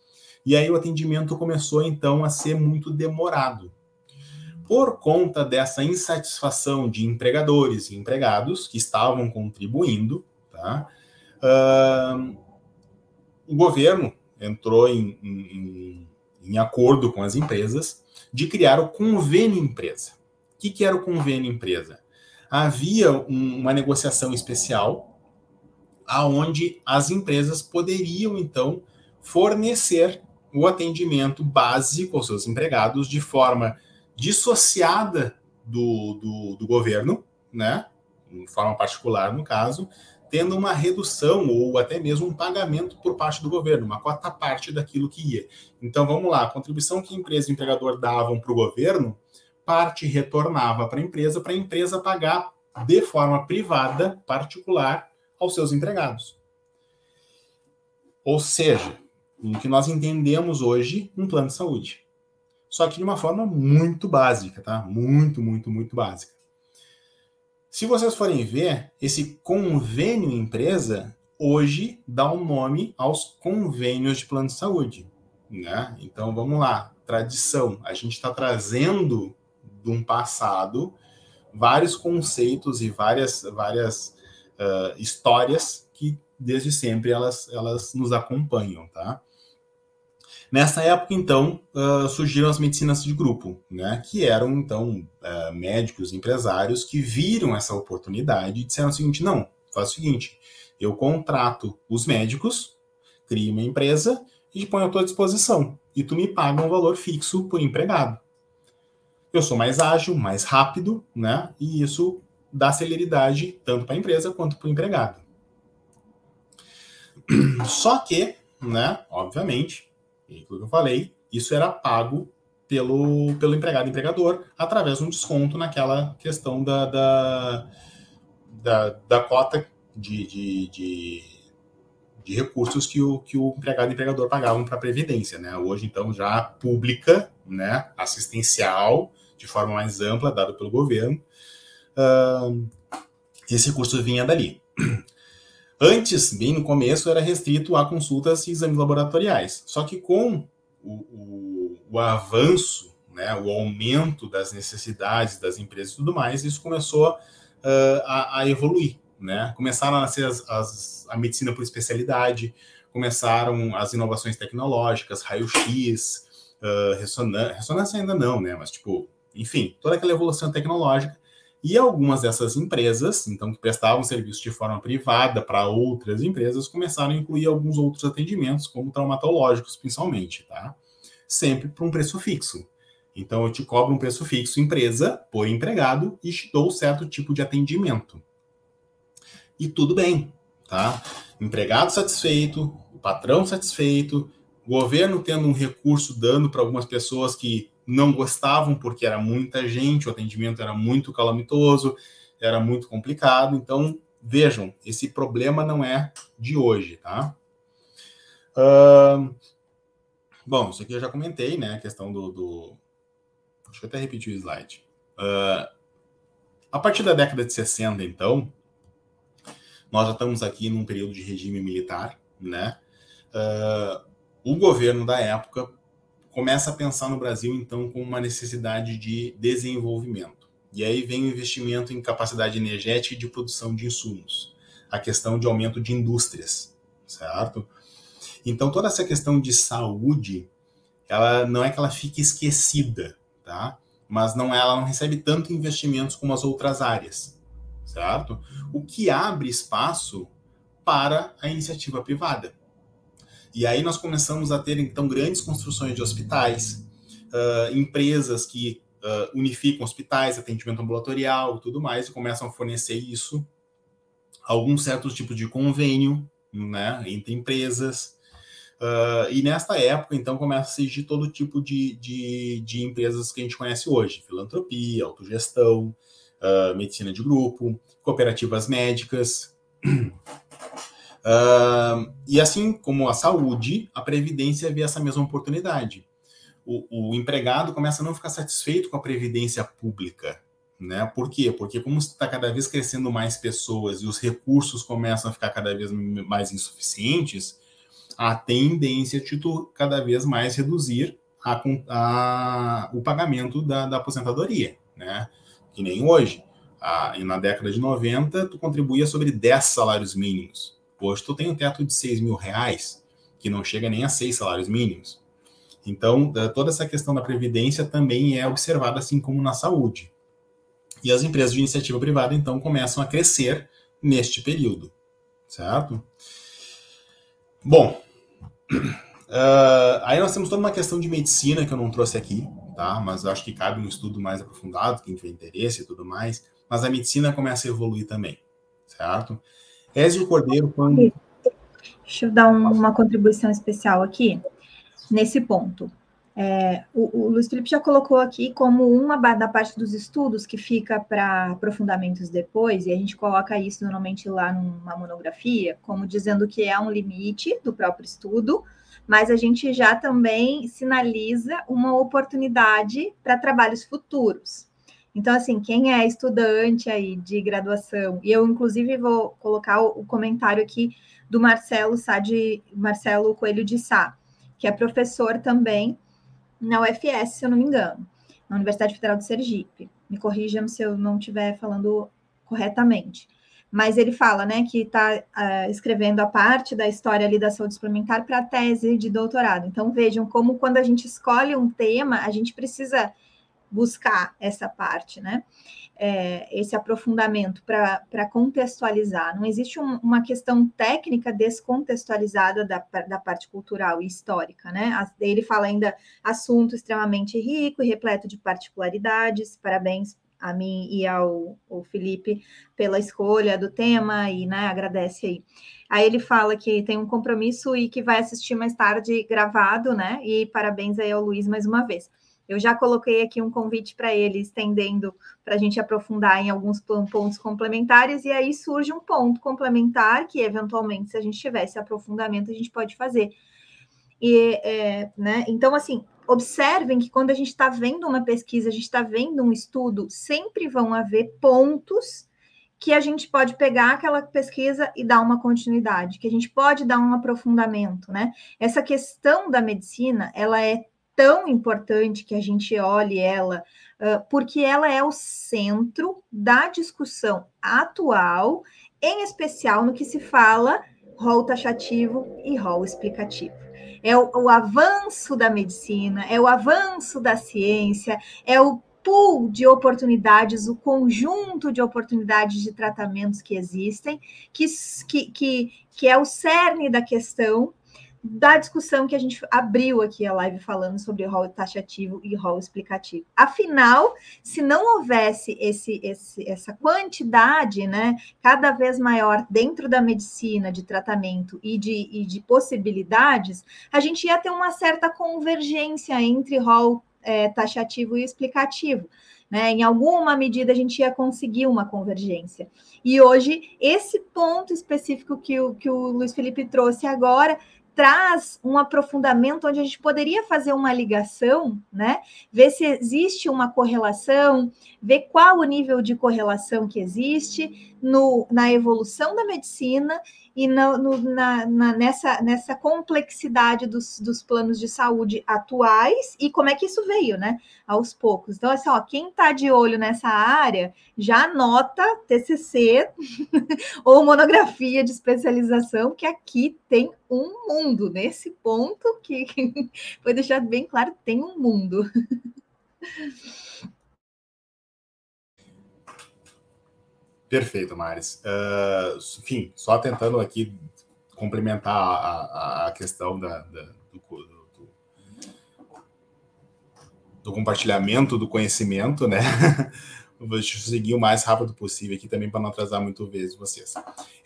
E aí o atendimento começou então a ser muito demorado. Por conta dessa insatisfação de empregadores e empregados que estavam contribuindo, tá? Uh, o governo entrou em, em, em, acordo com as empresas de criar o convênio empresa. O que, que era o convênio empresa? Havia um, uma negociação especial aonde as empresas poderiam então fornecer o atendimento básico aos seus empregados de forma dissociada do, do, do governo, né? De forma particular, no caso, tendo uma redução ou até mesmo um pagamento por parte do governo, uma quarta parte daquilo que ia. Então vamos lá, a contribuição que empresa e empregador davam para o governo, parte retornava para a empresa, para a empresa pagar de forma privada, particular, aos seus empregados. Ou seja, o que nós entendemos hoje um plano de saúde. Só que de uma forma muito básica, tá? Muito, muito, muito básica. Se vocês forem ver, esse convênio empresa hoje dá um nome aos convênios de plano de saúde. Né? Então vamos lá, tradição. A gente está trazendo de um passado vários conceitos e várias, várias uh, histórias que desde sempre elas, elas nos acompanham, tá? Nessa época, então, uh, surgiram as medicinas de grupo, né, que eram, então, uh, médicos, empresários que viram essa oportunidade e disseram o seguinte, não, faz o seguinte, eu contrato os médicos, crio uma empresa e ponho à tua disposição, e tu me paga um valor fixo por empregado. Eu sou mais ágil, mais rápido, né, e isso dá celeridade tanto para a empresa quanto para o empregado. Só que, né, obviamente, aquilo que eu falei, isso era pago pelo, pelo empregado empregador através de um desconto naquela questão da, da, da, da cota de, de, de, de, recursos que o, que o empregado e empregador pagavam para a Previdência. Né? Hoje, então, já pública, né, assistencial, de forma mais ampla, dado pelo governo, uh, esse recurso vinha dali. Antes, bem no começo, era restrito a consultas e exames laboratoriais. Só que com o, o, o avanço, né, o aumento das necessidades das empresas e tudo mais, isso começou uh, a, a, evoluir. Né? Começaram a nascer as, as, a medicina por especialidade, começaram as inovações tecnológicas, raio-x, uh, ressonância, ainda não, né? Mas, tipo, enfim, toda aquela evolução tecnológica e algumas dessas empresas, então, que prestavam serviço de forma privada para outras empresas, começaram a incluir alguns outros atendimentos, como traumatológicos, principalmente, tá? Sempre por um preço fixo. Então, eu te cobro um preço fixo, empresa, por empregado, e te dou certo tipo de atendimento. E tudo bem, tá? Empregado satisfeito, o patrão satisfeito, governo tendo um recurso dando para algumas pessoas que não gostavam porque era muita gente, o atendimento era muito calamitoso, era muito complicado. Então, vejam, esse problema não é de hoje, tá? Uh, bom, isso aqui eu já comentei, né? A questão do. do... Acho que até repeti o slide. Uh, a partir da década de 60, então, nós já estamos aqui num período de regime militar, né? Uh, o governo da época começa a pensar no Brasil, então, com uma necessidade de desenvolvimento. E aí vem o investimento em capacidade energética e de produção de insumos, a questão de aumento de indústrias, certo? Então, toda essa questão de saúde, ela não é que ela fique esquecida, tá? Mas não ela não recebe tanto investimentos como as outras áreas, certo? O que abre espaço para a iniciativa privada. E aí nós começamos a ter, então, grandes construções de hospitais, uh, empresas que uh, unificam hospitais, atendimento ambulatorial, tudo mais, e começam a fornecer isso alguns certos tipos de convênio, né, entre empresas. Uh, e nesta época, então, começa a surgir todo tipo de, de, de empresas que a gente conhece hoje: filantropia, autogestão, uh, medicina de grupo, cooperativas médicas. E assim como a saúde, a previdência vê essa mesma oportunidade. O, o, empregado começa a não ficar satisfeito com a previdência pública, né? Por quê? Porque como está cada vez crescendo mais pessoas e os recursos começam a ficar cada vez mais insuficientes, a tendência tu cada vez mais reduzir a, a, o pagamento da, da, aposentadoria, né? Que nem hoje. A, na década de 90, tu contribuía sobre 10 salários mínimos. Hoje tu tem um teto de 6 mil reais, que não chega nem a 6 salários mínimos. Então, toda essa questão da previdência também é observada assim como na saúde. E as empresas de iniciativa privada, então, começam a crescer neste período, certo? Bom, uh, aí nós temos toda uma questão de medicina que eu não trouxe aqui, tá? Mas acho que cabe um estudo mais aprofundado, quem tiver interesse e tudo mais. Mas a medicina começa a evoluir também, certo? Ezio Cordeiro um... Deixa eu dar um, uma contribuição especial aqui, nesse ponto. É, o, o, Luiz Felipe já colocou aqui como uma da parte dos estudos que fica para aprofundamentos depois, e a gente coloca isso normalmente lá numa monografia, como dizendo que é um limite do próprio estudo, mas a gente já também sinaliza uma oportunidade para trabalhos futuros. Então, assim, quem é estudante aí de graduação, e eu, inclusive, vou colocar o, comentário aqui do Marcelo Sá de, Marcelo Coelho de Sá, que é professor também na UFS, se eu não me engano, na Universidade Federal de Sergipe. Me corrijam se eu não estiver falando corretamente. Mas ele fala, né, que está uh, ah, escrevendo a parte da história ali da saúde suplementar para a tese de doutorado. Então, vejam como quando a gente escolhe um tema, a gente precisa buscar essa parte, né? É, esse aprofundamento para contextualizar. Não existe um, uma questão técnica descontextualizada da, da parte cultural e histórica, né? Ele fala ainda assunto extremamente rico e repleto de particularidades. Parabéns a mim e ao, ao Felipe pela escolha do tema e né, agradece aí. Aí ele fala que tem um compromisso e que vai assistir mais tarde gravado, né? E parabéns aí ao Luiz mais uma vez. Eu já coloquei aqui um convite para ele, estendendo para a gente aprofundar em alguns pontos complementares, e aí surge um ponto complementar que, eventualmente, se a gente tivesse aprofundamento, a gente pode fazer. E, é, né, então, assim, observem que quando a gente está vendo uma pesquisa, a gente está vendo um estudo, sempre vão haver pontos que a gente pode pegar aquela pesquisa e dar uma continuidade, que a gente pode dar um aprofundamento, né? Essa questão da medicina, ela é tão importante que a gente olhe ela, porque ela é o centro da discussão atual, em especial no que se fala rol taxativo e rol explicativo. É o, o avanço da medicina, é o avanço da ciência, é o pool de oportunidades, o conjunto de oportunidades de tratamentos que existem, que, que, que, que é o cerne da questão da discussão que a gente abriu aqui a live falando sobre rol taxativo e rol explicativo. Afinal, se não houvesse esse, esse, essa quantidade, né, cada vez maior dentro da medicina de tratamento e de, e de possibilidades, a gente ia ter uma certa convergência entre rol é, taxativo e explicativo. Né? Em alguma medida a gente ia conseguir uma convergência. E hoje, esse ponto específico que o, que o Luiz Felipe trouxe agora traz um aprofundamento onde a gente poderia fazer uma ligação, né? Ver se existe uma correlação, ver qual o nível de correlação que existe no, na evolução da medicina e no, no, na, na, nessa, nessa complexidade dos, dos planos de saúde atuais e como é que isso veio, né? Aos poucos. Então, assim, ó, quem está de olho nessa área já anota TCC ou monografia de especialização, que aqui tem um mundo. Nesse ponto que foi deixado bem claro, tem um mundo. Perfeito, Maris. Uh, enfim, só tentando aqui complementar a, a, a questão da, da do, do, do compartilhamento do conhecimento, né? Vou seguir o mais rápido possível aqui também para não atrasar muito vezes vocês.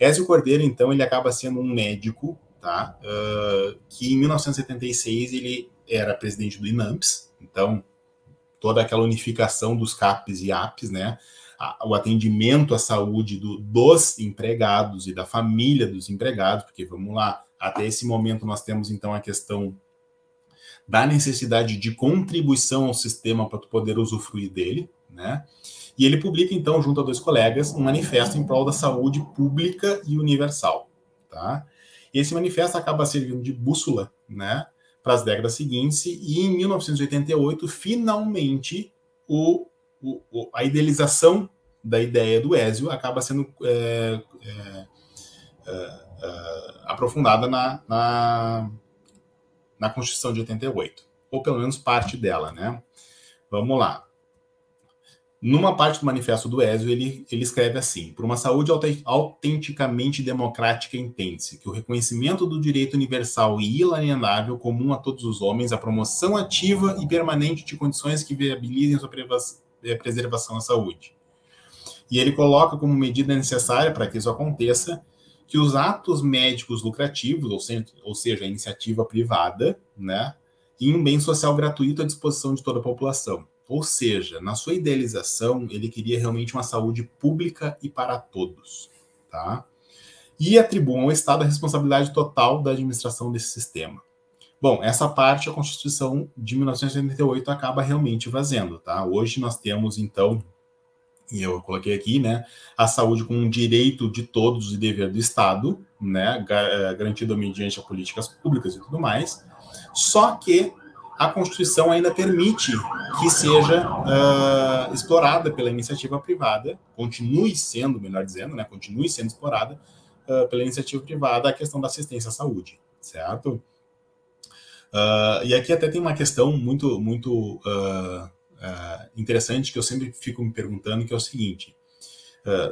Ézio Cordeiro, então, ele acaba sendo um médico, tá? Uh, que em 1976 ele era presidente do INAMPS, então toda aquela unificação dos CAPs e APs, né? O atendimento à saúde do, dos empregados e da família dos empregados, porque vamos lá, até esse momento nós temos então a questão da necessidade de contribuição ao sistema para tu poder usufruir dele, né? E ele publica então junto a dois colegas um manifesto em prol da saúde pública e universal, tá? E esse manifesto acaba servindo de bússola, né, para as décadas seguintes, e em 1988, finalmente, o, o, a idealização da ideia do Ézio acaba sendo é, é, é, é, aprofundada na, na, na Constituição de 88, ou pelo menos parte dela, né? Vamos lá. Numa parte do manifesto do Ezio, ele, ele escreve assim: Por uma saúde autenticamente democrática, entende-se que o reconhecimento do direito universal e inalienável comum a todos os homens, a promoção ativa e permanente de condições que viabilizem sua preservação à saúde. E ele coloca como medida necessária para que isso aconteça que os atos médicos lucrativos, ou seja, ou seja, a iniciativa privada, né, e um bem social gratuito à disposição de toda a população ou seja, na sua idealização, ele queria realmente uma saúde pública e para todos, tá? E atribuam ao Estado a responsabilidade total da administração desse sistema. Bom, essa parte a Constituição de 1988 acaba realmente fazendo, tá? Hoje nós temos, então, e eu coloquei aqui, né, a saúde como um direito de todos e dever do Estado, né, eh, garantido mediante políticas públicas e tudo mais, só que a Constituição ainda permite que seja uh, explorada pela iniciativa privada, continue sendo, melhor dizendo, né, continue sendo explorada uh, pela iniciativa privada a questão da assistência à saúde, certo? Uh, e aqui até tem uma questão muito, muito interessante que eu sempre fico me perguntando, que é o seguinte: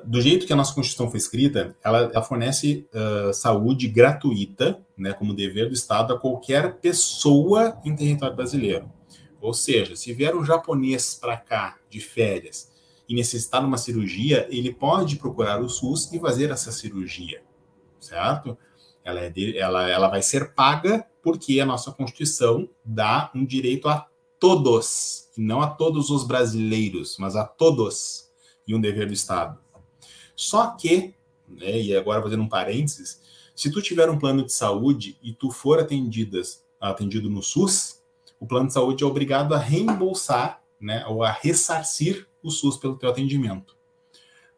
do jeito que a nossa Constituição foi escrita, ela, ela fornece uh, saúde gratuita, né, como dever do Estado, a qualquer pessoa em território brasileiro. Ou seja, se vier um japonês para cá de férias e necessitar de uma cirurgia, ele pode procurar o SUS e fazer essa cirurgia, certo? Ela, é de, ela, ela vai ser paga porque a nossa Constituição dá um direito a todos, não a todos os brasileiros, mas a todos, e um dever do Estado. Só que, né, e agora fazendo um parênteses, se tu tiver um plano de saúde e tu for atendidas, atendido no SUS, o plano de saúde é obrigado a reembolsar, né, ou a ressarcir o SUS pelo teu atendimento.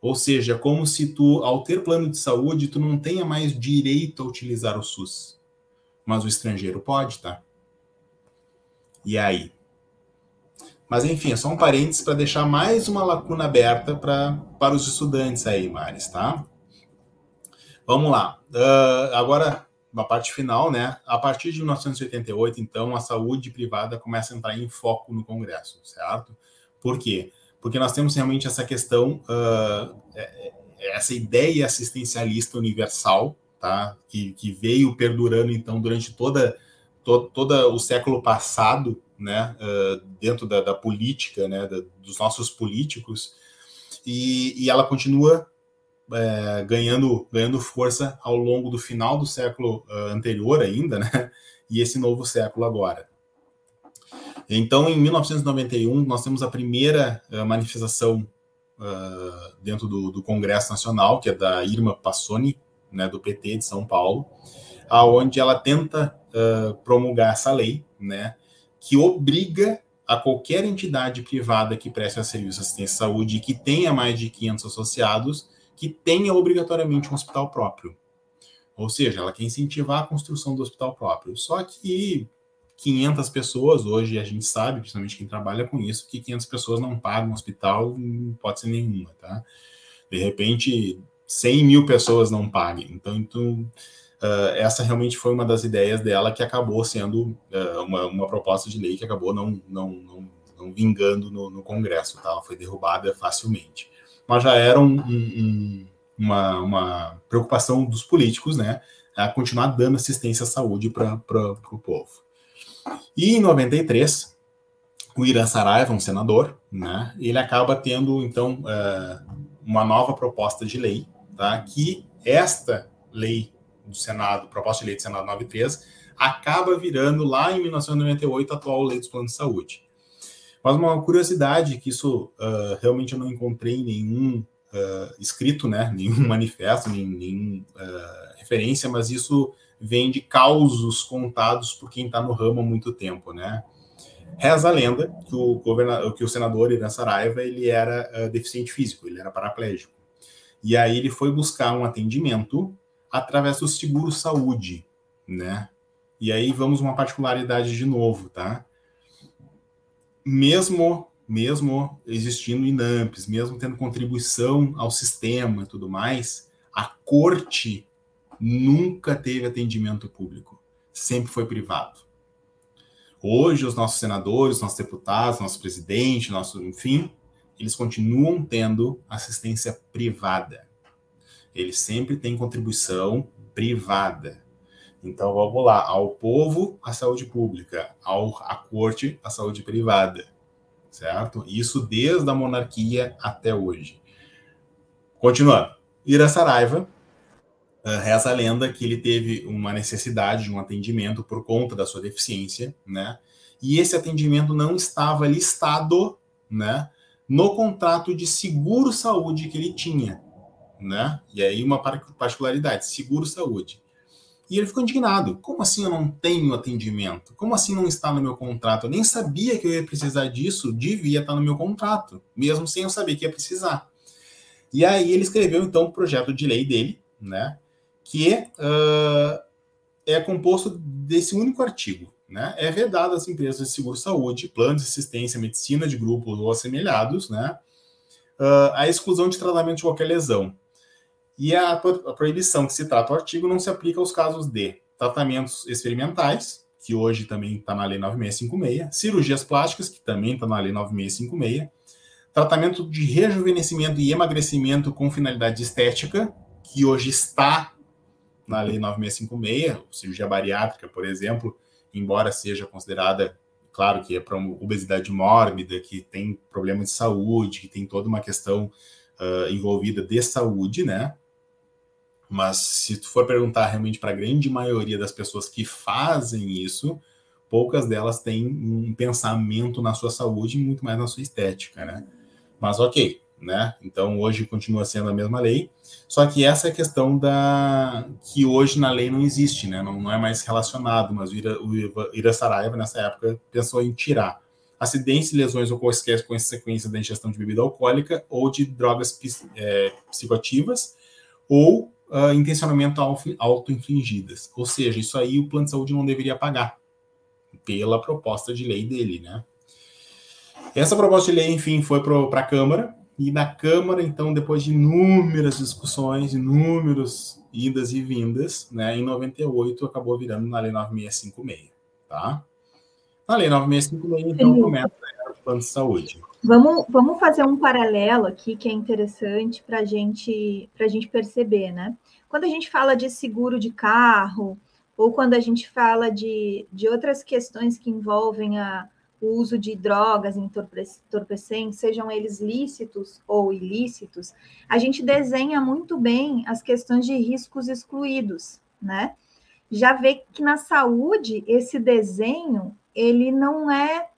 Ou seja, é como se tu, ao ter plano de saúde, tu não tenha mais direito a utilizar o SUS. Mas o estrangeiro pode, tá? E aí? Mas enfim, é só um parênteses para deixar mais uma lacuna aberta pra, para os estudantes aí, Maris, tá? Vamos lá. Uh, agora, a parte final, né? A partir de 1988, então, a saúde privada começa a entrar em foco no Congresso, certo? Por quê? Porque nós temos realmente essa questão, uh, essa ideia assistencialista universal, tá? Que, que veio perdurando, então, durante toda, to, todo o século passado, né, uh, dentro da, da, política, né, da, dos nossos políticos, e, e ela continua é, ganhando, ganhando força ao longo do final do século uh, anterior ainda, né, e esse novo século agora. Então, em 1991, nós temos a primeira uh, manifestação dentro do, do, Congresso Nacional, que é da Irma Passoni, né, do PT de São Paulo, aonde ela tenta promulgar essa lei, né, que obriga a qualquer entidade privada que preste serviço de assistência à saúde e que tenha mais de 500 associados, que tenha obrigatoriamente um hospital próprio. Ou seja, ela quer incentivar a construção do hospital próprio. Só que 500 pessoas, hoje a gente sabe, principalmente quem trabalha com isso, que 500 pessoas não pagam hospital, pode ser nenhuma, tá? De repente, 100 mil pessoas não paguem. Então, então Uh, essa realmente foi uma das ideias dela que acabou sendo uh, uma, uma, proposta de lei que acabou não, não, não, não vingando no, no, Congresso, tá? ela foi derrubada facilmente. Mas já era um, um, uma, uma, preocupação dos políticos, né, a continuar dando assistência à saúde para o povo. E em 93, o Irã Saraiva, um senador, né, ele acaba tendo, então, uh, uma nova proposta de lei, tá, que esta lei do Senado, proposta de lei do Senado 93, acaba virando lá em 1998 a atual lei dos planos de saúde. Mas uma curiosidade que isso uh, realmente eu não encontrei nenhum uh, escrito, né, nenhum manifesto, nem, nenhum uh, referência, mas isso vem de causos contados por quem está no ramo há muito tempo, né? Reza a lenda que o, governador, que o senador Irã Saraiva ele era uh, deficiente físico, ele era paraplégico. E aí ele foi buscar um atendimento através do seguro saúde, né? E aí vamos uma particularidade de novo, tá? Mesmo mesmo existindo INAMPs, mesmo tendo contribuição ao sistema e tudo mais, a corte nunca teve atendimento público, sempre foi privado. Hoje, os nossos senadores, nossos deputados, nosso presidente, nosso, enfim, eles continuam tendo assistência privada. Eles sempre têm contribuição privada. Então, vamos lá: ao povo, a saúde pública, ao, à corte, a saúde privada. Certo? Isso desde a monarquia até hoje. Continuando. Ira Saraiva, Uh, reza a lenda que ele teve uma necessidade de um atendimento por conta da sua deficiência, né? E esse atendimento não estava listado, né, no contrato de seguro saúde que ele tinha, né? E aí uma particularidade, seguro saúde. E ele ficou indignado. Como assim eu não tenho atendimento? Como assim não está no meu contrato? Eu nem sabia que eu ia precisar disso, devia estar no meu contrato, mesmo sem eu saber que ia precisar. E aí ele escreveu então o projeto de lei dele, né? Que uh, é composto desse único artigo. Né? É vedado às empresas de seguro-saúde, planos de assistência, medicina de grupo ou assemelhados, né? Uh, a exclusão de tratamento de qualquer lesão. E a, a proibição que se trata o artigo não se aplica aos casos de tratamentos experimentais, que hoje também está na Lei 9656, cirurgias plásticas, que também está na Lei 9656, tratamento de rejuvenescimento e emagrecimento com finalidade estética, que hoje está na Lei 9656, cirurgia bariátrica, por exemplo, embora seja considerada, claro que é para obesidade mórbida, que tem problema de saúde, que tem toda uma questão uh, envolvida de saúde, né? Mas se tu for perguntar realmente para a grande maioria das pessoas que fazem isso, poucas delas têm um pensamento na sua saúde e muito mais na sua estética, né? Mas ok, né? Então hoje continua sendo a mesma lei, só que essa é a questão da que hoje na lei não existe, né? Não, não é mais relacionado, mas o Ira, o Ira Saraiva nessa época pensou em tirar acidentes lesões ou quaisquer consequências da ingestão de bebida alcoólica ou de drogas é, psicoativas ou uh, intencionamento auto-infligidas. Ou seja, isso aí o plano de saúde não deveria pagar pela proposta de lei dele, né? Essa proposta de lei, enfim, foi para a Câmara, e na Câmara, então, depois de inúmeras discussões, inúmeras idas e vindas, né, em 98 acabou virando na Lei 9656, tá? Na Lei 9656, então, Sim. começa o plano de saúde. Vamos, vamos fazer um paralelo aqui que é interessante para gente, a gente perceber, né? Quando a gente fala de seguro de carro, ou quando a gente fala de, de outras questões que envolvem a, o uso de drogas entorpecentes, sejam eles lícitos ou ilícitos, a gente desenha muito bem as questões de riscos excluídos, né? Já vê que na saúde esse desenho ele não é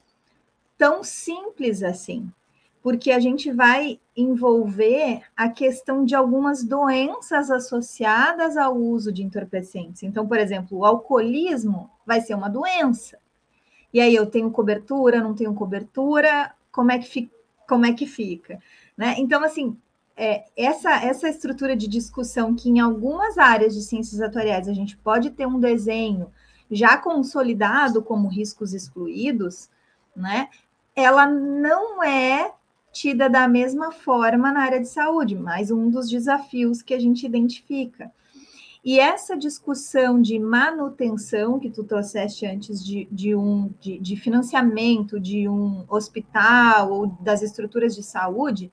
tão simples assim, porque a gente vai envolver a questão de algumas doenças associadas ao uso de entorpecentes. Então, por exemplo, o alcoolismo vai ser uma doença, e aí eu tenho cobertura, não tenho cobertura, como é que fica? Como é que fica? Né? Então, assim, é, essa, essa estrutura de discussão que em algumas áreas de ciências atuariais a gente pode ter um desenho já consolidado como riscos excluídos, né? Ela não é tida da mesma forma na área de saúde, mais um dos desafios que a gente identifica. E essa discussão de manutenção que tu trouxeste antes de, de um de, de, financiamento de um hospital ou das estruturas de saúde,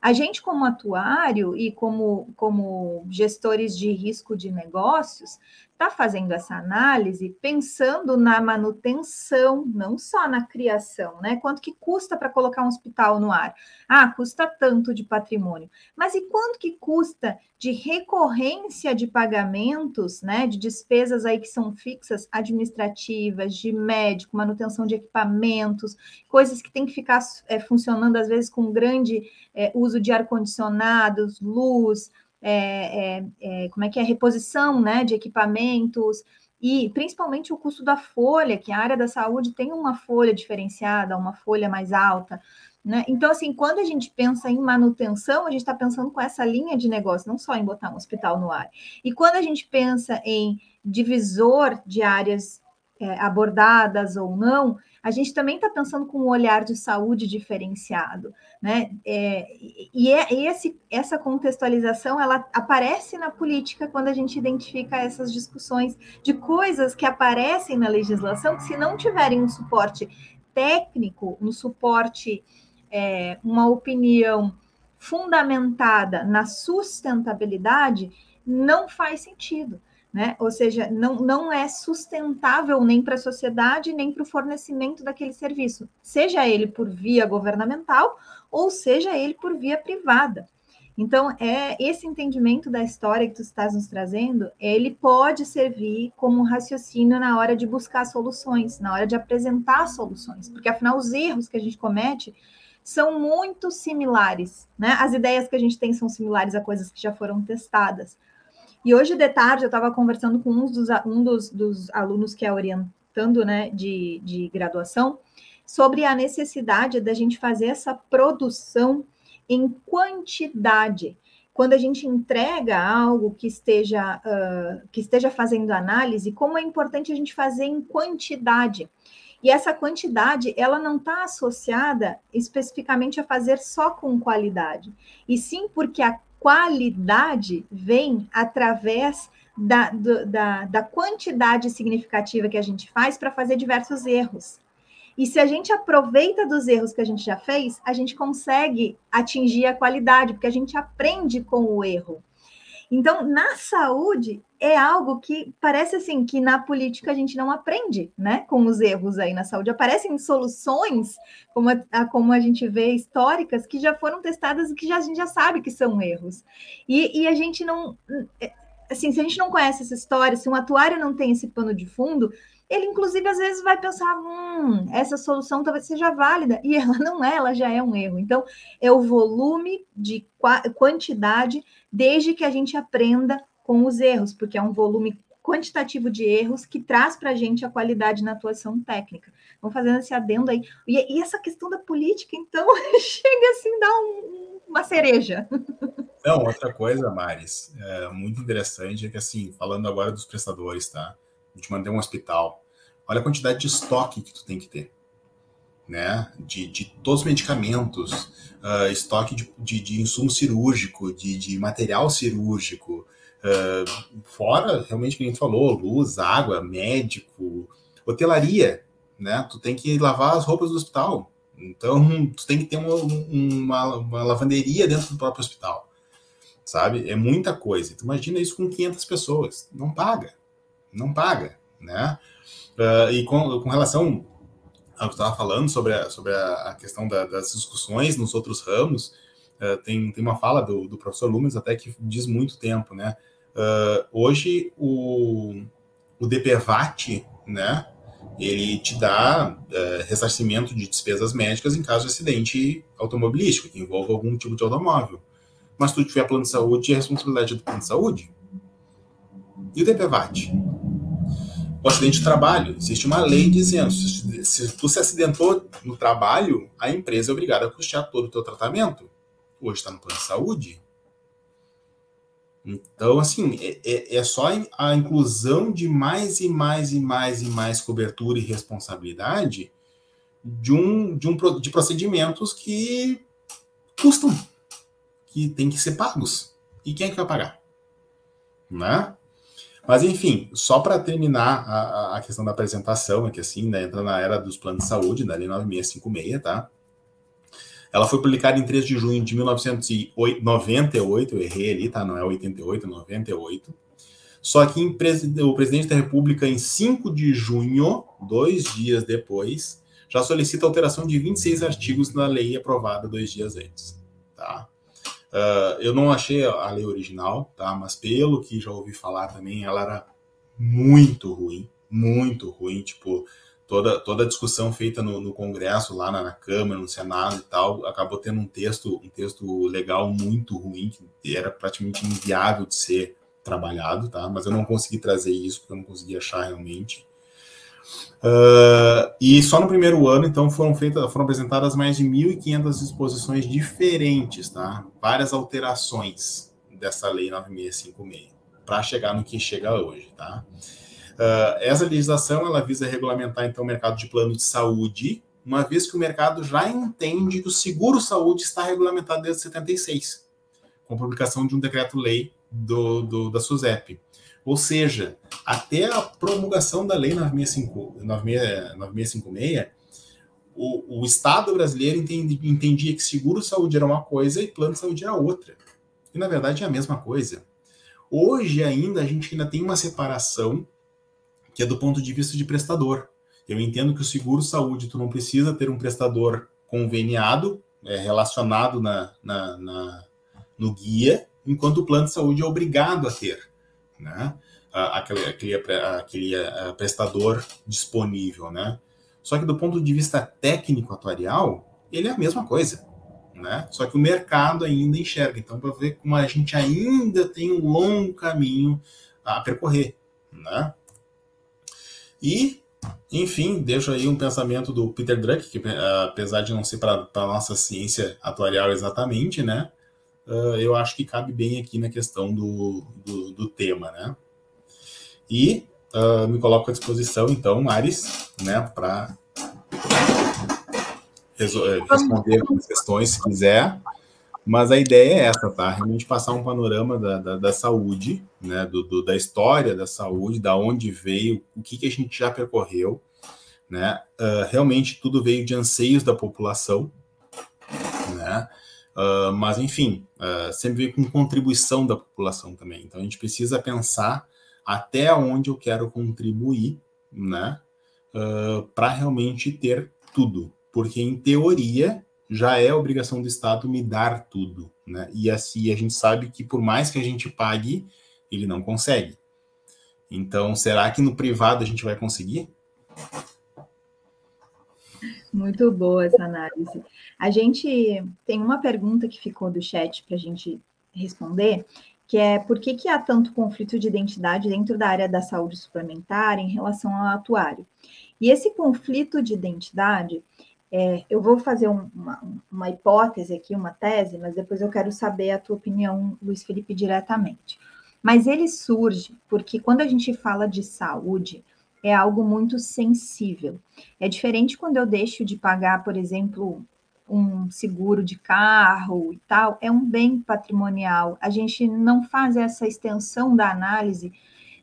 a gente, como atuário e como, como gestores de risco de negócios, está fazendo essa análise pensando na manutenção, não só na criação, né? Quanto que custa para colocar um hospital no ar? Ah, custa tanto de patrimônio. Mas e quanto que custa de recorrência de pagamentos, né? De despesas aí que são fixas, administrativas, de médico, manutenção de equipamentos, coisas que tem que ficar é, funcionando às vezes com grande é, uso de ar-condicionados, luz, é, é, é, como é que é, reposição né, de equipamentos, e principalmente o custo da folha, que a área da saúde tem uma folha diferenciada, uma folha mais alta. Né? Então, assim, quando a gente pensa em manutenção, a gente está pensando com essa linha de negócio, não só em botar um hospital no ar. E quando a gente pensa em divisor de áreas é, abordadas ou não, a gente também está pensando com um olhar de saúde diferenciado, né? É, e é, esse, essa contextualização ela aparece na política quando a gente identifica essas discussões de coisas que aparecem na legislação que, se não tiverem um suporte técnico, um suporte, é, uma opinião fundamentada na sustentabilidade, não faz sentido né? Ou seja, não, não é sustentável nem para a sociedade, nem para o fornecimento daquele serviço, seja ele por via governamental ou seja ele por via privada. Então, é esse entendimento da história que tu estás nos trazendo, ele pode servir como raciocínio na hora de buscar soluções, na hora de apresentar soluções, porque afinal os erros que a gente comete são muito similares, né? As ideias que a gente tem são similares a coisas que já foram testadas. E hoje de tarde eu estava conversando com um dos, um dos, dos alunos que é orientando né, de, de graduação sobre a necessidade da gente fazer essa produção em quantidade. Quando a gente entrega algo que esteja, uh, que esteja fazendo análise, como é importante a gente fazer em quantidade. E essa quantidade, ela não está associada especificamente a fazer só com qualidade, e sim porque a qualidade vem através da, do, da, da quantidade significativa que a gente faz para fazer diversos erros. E se a gente aproveita dos erros que a gente já fez, a gente consegue atingir a qualidade, porque a gente aprende com o erro. Então, na saúde, é algo que parece assim que na política a gente não aprende, né? Com os erros aí na saúde. Aparecem soluções, como a, como a gente vê, históricas, que já foram testadas e que já, a gente já sabe que são erros. E, e a gente não. Assim, se a gente não conhece essa história, se um atuário não tem esse pano de fundo, ele inclusive às vezes vai pensar, hum, essa solução talvez seja válida, e ela não é, ela já é um erro. Então, é o volume de quantidade, desde que a gente aprenda com os erros, porque é um volume quantitativo de erros que traz para a gente a qualidade na atuação técnica. Vamos fazendo esse adendo aí. E, e essa questão da política, então, chega assim, dá um, uma cereja. Não, outra coisa, Maris, é muito interessante é que, assim, falando agora dos prestadores, tá? Gente mandei um hospital. Olha a quantidade de estoque que tu tem que ter, né? De, de todos os medicamentos, uh, estoque de, de, de, insumo cirúrgico, de, de material cirúrgico, Uh, fora, realmente, que a gente falou, luz, água, médico, hotelaria, né? Tu tem que lavar as roupas do hospital. Então, tu tem que ter uma, uma, uma lavanderia dentro do próprio hospital, sabe? É muita coisa. Tu imagina isso com 500 pessoas. Não paga. Não paga, né? Uh, e com, com relação ao que estava falando sobre a, sobre a questão da, das discussões nos outros ramos, uh, tem, tem uma fala do, do professor Lumes até que diz muito tempo, né? Uh, hoje, o, o DPVAT, né, ele te dá uh, ressarcimento de despesas médicas em caso de acidente automobilístico, que envolva algum tipo de automóvel. Mas se tu tiver plano de saúde, é responsabilidade do plano de saúde. E o DPVAT? O acidente de trabalho, existe uma lei dizendo, se, tu se acidentou no trabalho, a empresa é obrigada a custear todo o teu tratamento. Hoje está no plano de saúde, então, assim, é, é, é, só a inclusão de mais e mais e mais e mais cobertura e responsabilidade de um, de um de procedimentos que custam, que tem que ser pagos. E quem é que vai pagar? Né? Mas, enfim, só para terminar a, a, questão da apresentação, é que assim, né, entra na era dos planos de saúde, da Lei 9656, tá? Ela foi publicada em 3 de junho de 1998, eu errei ali, tá? Não é 88, 98. Só que o presidente da República, em 5 de junho, dois dias depois, já solicita alteração de 26 artigos na lei aprovada dois dias antes. Tá? Uh, eu não achei a lei original, tá? mas pelo que já ouvi falar também, ela era muito ruim, muito ruim. Tipo, toda, toda a discussão feita no, no Congresso, lá na, na, Câmara, no Senado e tal, acabou tendo um texto, um texto legal muito ruim, que era praticamente inviável de ser trabalhado, tá? Mas eu não consegui trazer isso, porque eu não consegui achar realmente. Uh, e só no primeiro ano, então, foram feitas, foram apresentadas mais de 1.500 disposições diferentes, tá? Várias alterações dessa lei 9656, para chegar no que chega hoje, tá? Uh, essa legislação, ela visa regulamentar, então, o mercado de plano de saúde, uma vez que o mercado já entende que o seguro-saúde está regulamentado desde 76, com a publicação de um decreto-lei do, do, da SUSEP. Ou seja, até a promulgação da Lei 9656, o, o Estado brasileiro entendi, entendia que seguro-saúde era uma coisa e plano de saúde era outra. E, na verdade, é a mesma coisa. Hoje, ainda, a gente ainda tem uma separação que é do ponto de vista de prestador. Eu entendo que o seguro-saúde, tu não precisa ter um prestador conveniado, é, relacionado na, na, na, no guia, enquanto o plano de saúde é obrigado a ter, né? Aquele, aquele, aquele eh, prestador disponível, né? Só que do ponto de vista técnico atuarial, ele é a mesma coisa, né? Só que o mercado ainda enxerga. Então, para ver como a gente ainda tem um longo caminho a percorrer, né? E, enfim, deixo aí um pensamento do Peter Druck, que apesar de não ser para a nossa ciência atuarial exatamente, né? Uh, eu acho que cabe bem aqui na questão do, do, do tema, né? E uh, me coloco à disposição, então, Ares, né, para eh, responder as questões, se quiser. Mas a ideia é essa, tá? Realmente passar um panorama da, da, da saúde, né? Do, do, da história da saúde, da onde veio, o que, que a gente já percorreu, né? Uh, realmente tudo veio de anseios da população, né? Uh, mas, enfim, uh, sempre vem com contribuição da população também. Então, a gente precisa pensar até onde eu quero contribuir, né? Uh, para realmente ter tudo. Porque, em teoria, já é obrigação do Estado me dar tudo, né? E assim, a gente sabe que, por mais que a gente pague, ele não consegue. Então, será que no privado a gente vai conseguir? Muito boa essa análise. A gente tem uma pergunta que ficou do chat para a gente responder, que é por que, que há tanto conflito de identidade dentro da área da saúde suplementar em relação ao atuário? E esse conflito de identidade, é, eu vou fazer um, uma, uma hipótese aqui, uma tese, mas depois eu quero saber a tua opinião, Luiz Felipe, diretamente. Mas ele surge porque quando a gente fala de saúde, é algo muito sensível. É diferente quando eu deixo de pagar, por exemplo, um seguro de carro e tal, é um bem patrimonial. A gente não faz essa extensão da análise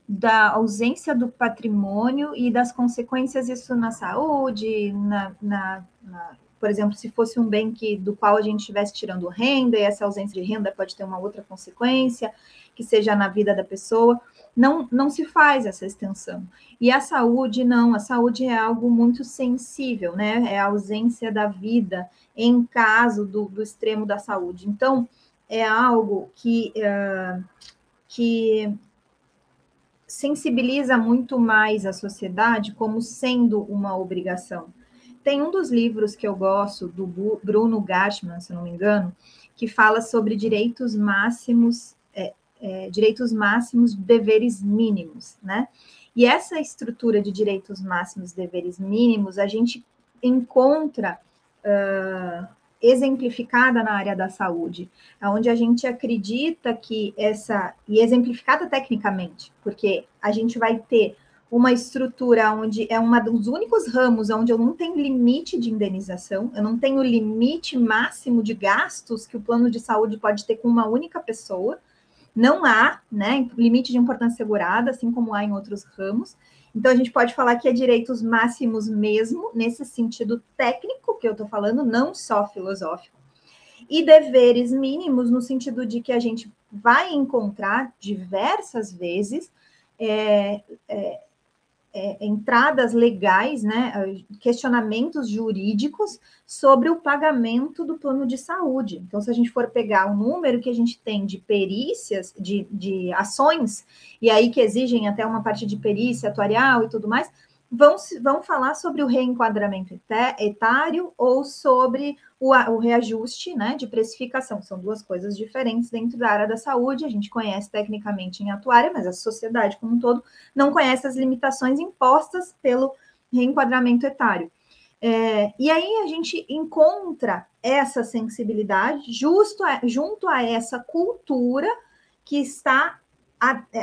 da ausência do patrimônio e das consequências isso na saúde, na, na, na, por exemplo, se fosse um bem que, do qual a gente estivesse tirando renda, e essa ausência de renda pode ter uma outra consequência, que seja na vida da pessoa não, não se faz essa extensão. E a saúde, não, a saúde é algo muito sensível, né? É a ausência da vida em caso do, do extremo da saúde. Então, é algo que, uh, que sensibiliza muito mais a sociedade como sendo uma obrigação. Tem um dos livros que eu gosto, do Bruno Gashman, se não me engano, que fala sobre direitos máximos é, direitos máximos, deveres mínimos, né? E essa estrutura de direitos máximos, deveres mínimos, a gente encontra uh, exemplificada na área da saúde, onde a gente acredita que essa, e exemplificada tecnicamente, porque a gente vai ter uma estrutura onde é um dos únicos ramos onde eu não tenho limite de indenização, eu não tenho limite máximo de gastos que o plano de saúde pode ter com uma única pessoa, não há né, limite de importância segurada, assim como há em outros ramos. Então, a gente pode falar que é direitos máximos mesmo, nesse sentido técnico que eu estou falando, não só filosófico. E deveres mínimos, no sentido de que a gente vai encontrar diversas vezes é, é, é, entradas legais, né, questionamentos jurídicos sobre o pagamento do plano de saúde. Então, se a gente for pegar o número que a gente tem de perícias, de, de ações, e aí que exigem até uma parte de perícia atuarial e tudo mais, vão, vão falar sobre o reenquadramento etário ou sobre o, o, reajuste né, de precificação. São duas coisas diferentes dentro da área da saúde. A gente conhece tecnicamente em atuária, mas a sociedade como um todo não conhece as limitações impostas pelo reenquadramento etário. É, e aí a gente encontra essa sensibilidade justo a, junto a essa cultura que está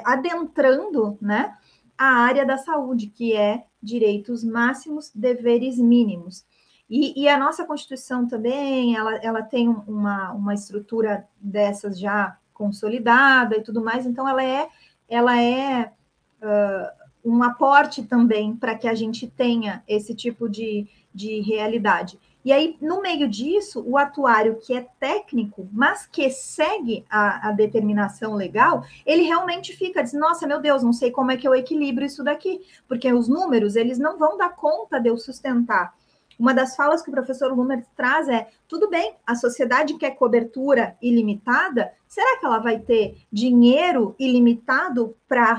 adentrando né, a área da saúde, que é direitos máximos, deveres mínimos. E, e, a nossa Constituição também, ela, ela tem uma, uma estrutura dessas já consolidada e tudo mais, então ela é, ela é uh, um aporte também para que a gente tenha esse tipo de, de realidade. E aí, no meio disso, o atuário que é técnico, mas que segue a, a, determinação legal, ele realmente fica, diz, nossa, meu Deus, não sei como é que eu equilibro isso daqui, porque os números, eles não vão dar conta de eu sustentar. Uma das falas que o professor Lumer traz é, tudo bem, a sociedade quer cobertura ilimitada, será que ela vai ter dinheiro ilimitado para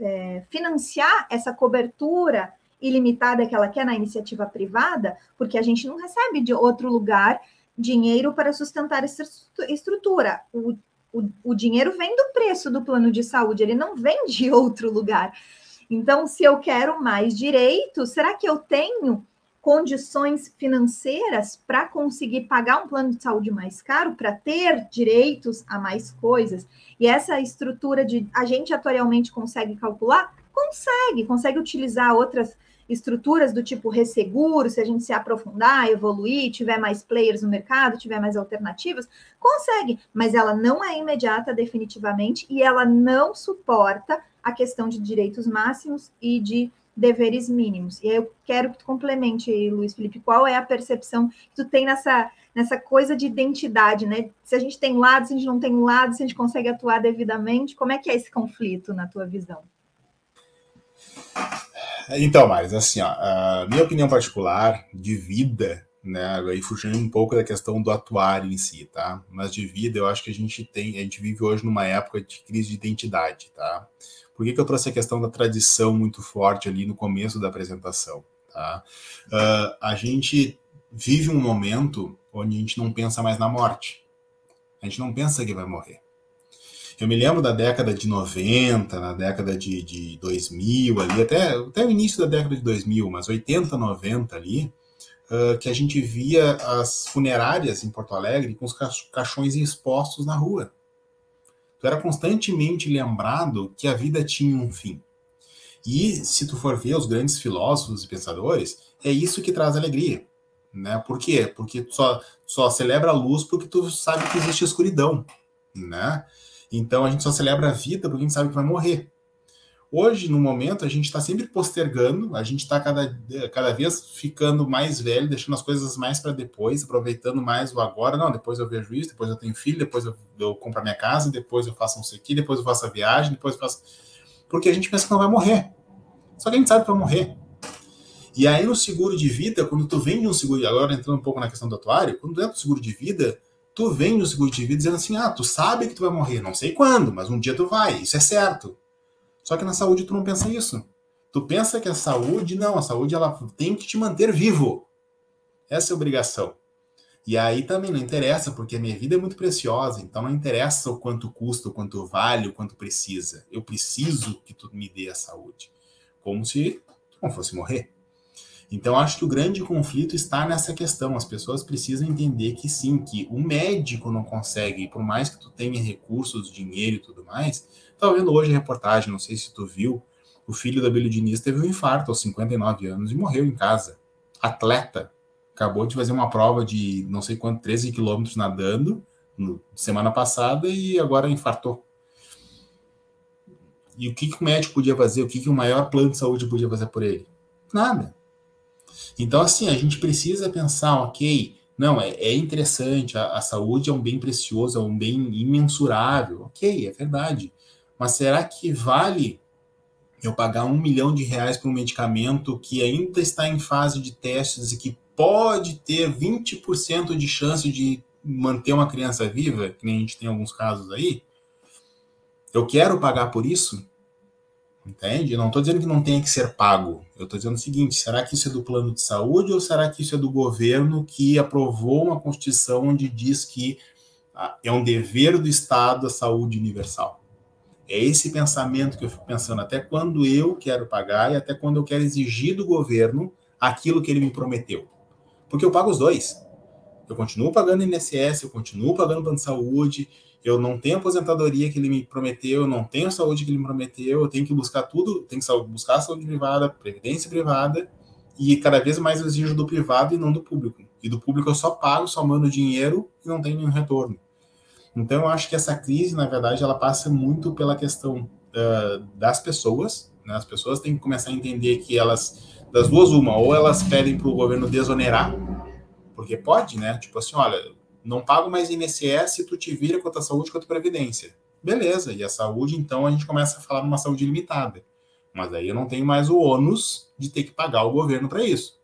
é, financiar essa cobertura ilimitada que ela quer na iniciativa privada, porque a gente não recebe de outro lugar dinheiro para sustentar essa estrutura. O, o, o dinheiro vem do preço do plano de saúde, ele não vem de outro lugar. Então, se eu quero mais direitos, será que eu tenho condições financeiras para conseguir pagar um plano de saúde mais caro, para ter direitos a mais coisas? E essa estrutura de a gente atuarialmente consegue calcular? Consegue, consegue utilizar outras estruturas do tipo resseguro, se a gente se aprofundar, evoluir, tiver mais players no mercado, tiver mais alternativas, consegue, mas ela não é imediata definitivamente e ela não suporta a questão de direitos máximos e de deveres mínimos. E eu quero que tu complemente, Luiz Felipe, qual é a percepção que tu tem nessa, nessa coisa de identidade, né? Se a gente tem um lado, se a gente não tem um lado, se a gente consegue atuar devidamente, como é que é esse conflito na tua visão? Então, Maris, assim, ó, a minha opinião particular de vida, né, aí fugindo um pouco da questão do atuário em si, tá? Mas de vida, eu acho que a gente tem, a gente vive hoje numa época de crise de identidade, tá? Por que, que eu trouxe a questão da tradição muito forte ali no começo da apresentação, tá? Uh, a gente vive um momento onde a gente não pensa mais na morte. A gente não pensa que vai morrer. Eu me lembro da década de 90, na década de, de 2000 ali, até, até o início da década de 2000, mas 80, 90 ali, uh, que a gente via as funerárias em Porto Alegre com os caixões expostos na rua. Tu era constantemente lembrado que a vida tinha um fim. E se tu for ver os grandes filósofos e pensadores, é isso que traz alegria. Né? Por quê? Porque só, só celebra a luz porque tu sabe que existe escuridão. Né? Então a gente só celebra a vida porque a gente sabe que vai morrer. Hoje, no momento, a gente está sempre postergando, a gente está cada, cada vez ficando mais velho, deixando as coisas mais para depois, aproveitando mais o agora. Não, depois eu vejo isso, depois eu tenho filho, depois eu, eu compro a minha casa, depois eu faço um sei aqui, depois eu faço a viagem, depois eu faço. Porque a gente pensa que não vai morrer. Só que a gente sabe que vai morrer. E aí, no seguro de vida, quando tu vende um seguro, agora entrando um pouco na questão do atuário, quando tu entra no seguro de vida, tu vem no seguro de vida dizendo assim: ah, tu sabe que tu vai morrer, não sei quando, mas um dia tu vai, isso é certo. Só que na saúde tu não pensa isso. Tu pensa que a saúde, não, a saúde ela tem que te manter vivo. Essa é a obrigação. E aí também não interessa, porque a minha vida é muito preciosa, então não interessa o quanto custa, o quanto vale, o quanto precisa. Eu preciso que tu me dê a saúde. Como se tu não fosse morrer. Então, acho que o grande conflito está nessa questão. As pessoas precisam entender que sim, que o médico não consegue, por mais que tu tenha recursos, dinheiro e tudo mais. Estava vendo hoje a reportagem, não sei se tu viu, o filho da Bíblia Diniz teve um infarto aos 59 anos e morreu em casa. Atleta. Acabou de fazer uma prova de não sei quanto, 13 quilômetros nadando no, semana passada e agora infartou. E o que, que o médico podia fazer? O que, que o maior plano de saúde podia fazer por ele? Nada. Então, assim, a gente precisa pensar, ok, não, é, é interessante, a, a, saúde é um bem precioso, é um bem imensurável, ok, é verdade. Mas será que vale eu pagar um milhão de reais por um medicamento que ainda está em fase de testes e que pode ter 20% de chance de manter uma criança viva, que nem a gente tem alguns casos aí? Eu quero pagar por isso? Entende? Não estou dizendo que não tenha que ser pago. Eu estou dizendo o seguinte: será que isso é do plano de saúde ou será que isso é do governo que aprovou uma Constituição onde diz que ah, é um dever do Estado a saúde universal? É esse pensamento que eu fico pensando até quando eu quero pagar e até quando eu quero exigir do governo aquilo que ele me prometeu. Porque eu pago os dois. Eu continuo pagando INSS, eu continuo pagando plano de saúde, eu não tenho aposentadoria que ele me prometeu, eu não tenho saúde que ele me prometeu, eu tenho que buscar tudo, tenho que buscar a saúde privada, previdência privada, e cada vez mais eu exijo do privado e não do público. E do público eu só pago, só mando dinheiro e não tenho nenhum retorno. Então eu acho que essa crise, na verdade, ela passa muito pela questão uh, das pessoas. Né? As pessoas têm que começar a entender que elas, das duas, uma, ou elas pedem para o governo desonerar, porque pode, né? Tipo assim, olha, não pago mais INSS, tu te vira com a tua saúde, com a tua previdência. Beleza, e a saúde, então, a gente começa a falar numa saúde limitada. Mas aí eu não tenho mais o ônus de ter que pagar o governo para isso.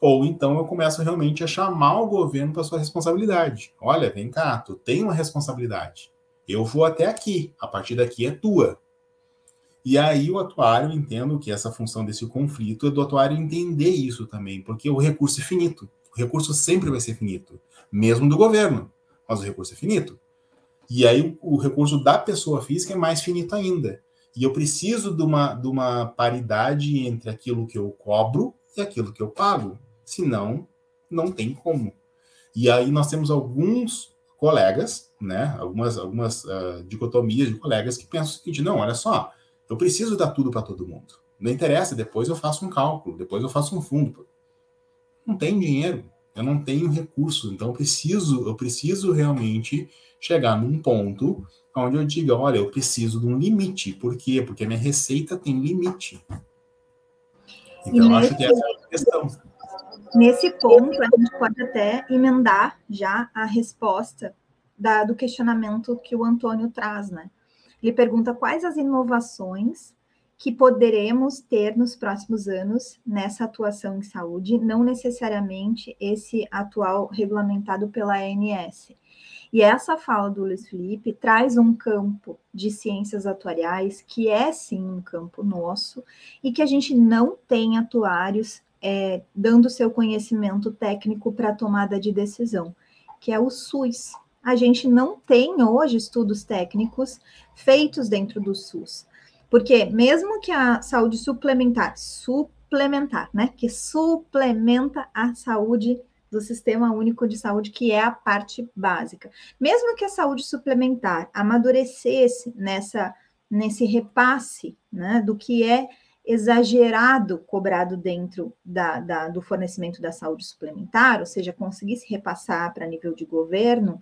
Ou então eu começo realmente a chamar o governo para sua responsabilidade. Olha, vem cá, tu tem uma responsabilidade. Eu vou até aqui, a partir daqui é tua. E aí o atuário, entendo que essa função desse conflito é do atuário entender isso também, porque o recurso é finito. O recurso sempre vai ser finito mesmo do governo, mas o recurso é finito. E aí o, o recurso da pessoa física é mais finito ainda. E eu preciso de uma, de uma paridade entre aquilo que eu cobro e aquilo que eu pago. Senão, não tem como. E aí nós temos alguns colegas, né, algumas, algumas uh, dicotomias de colegas que pensam o seguinte: não, olha só, eu preciso dar tudo para todo mundo. Não interessa, depois eu faço um cálculo, depois eu faço um fundo. Não tem dinheiro eu não tenho recurso, então eu preciso, eu preciso realmente chegar num ponto onde eu diga, olha, eu preciso de um limite. Por quê? Porque a minha receita tem limite. Então, eu acho que essa é a questão. Nesse ponto, a gente pode até emendar já a resposta da, do questionamento que o Antônio traz, né? Ele pergunta quais as inovações que poderemos ter nos próximos anos nessa atuação em saúde, não necessariamente esse atual regulamentado pela ANS. E essa fala do Luiz Felipe traz um campo de ciências atuariais que é sim um campo nosso e que a gente não tem atuários é, dando seu conhecimento técnico para tomada de decisão, que é o SUS. A gente não tem hoje estudos técnicos feitos dentro do SUS. Porque mesmo que a saúde suplementar, suplementar, né, que suplementa a saúde do Sistema Único de Saúde, que é a parte básica. Mesmo que a saúde suplementar amadurecesse nessa nesse repasse, né, do que é exagerado cobrado dentro da, da, do fornecimento da saúde suplementar, ou seja, conseguisse repassar para nível de governo,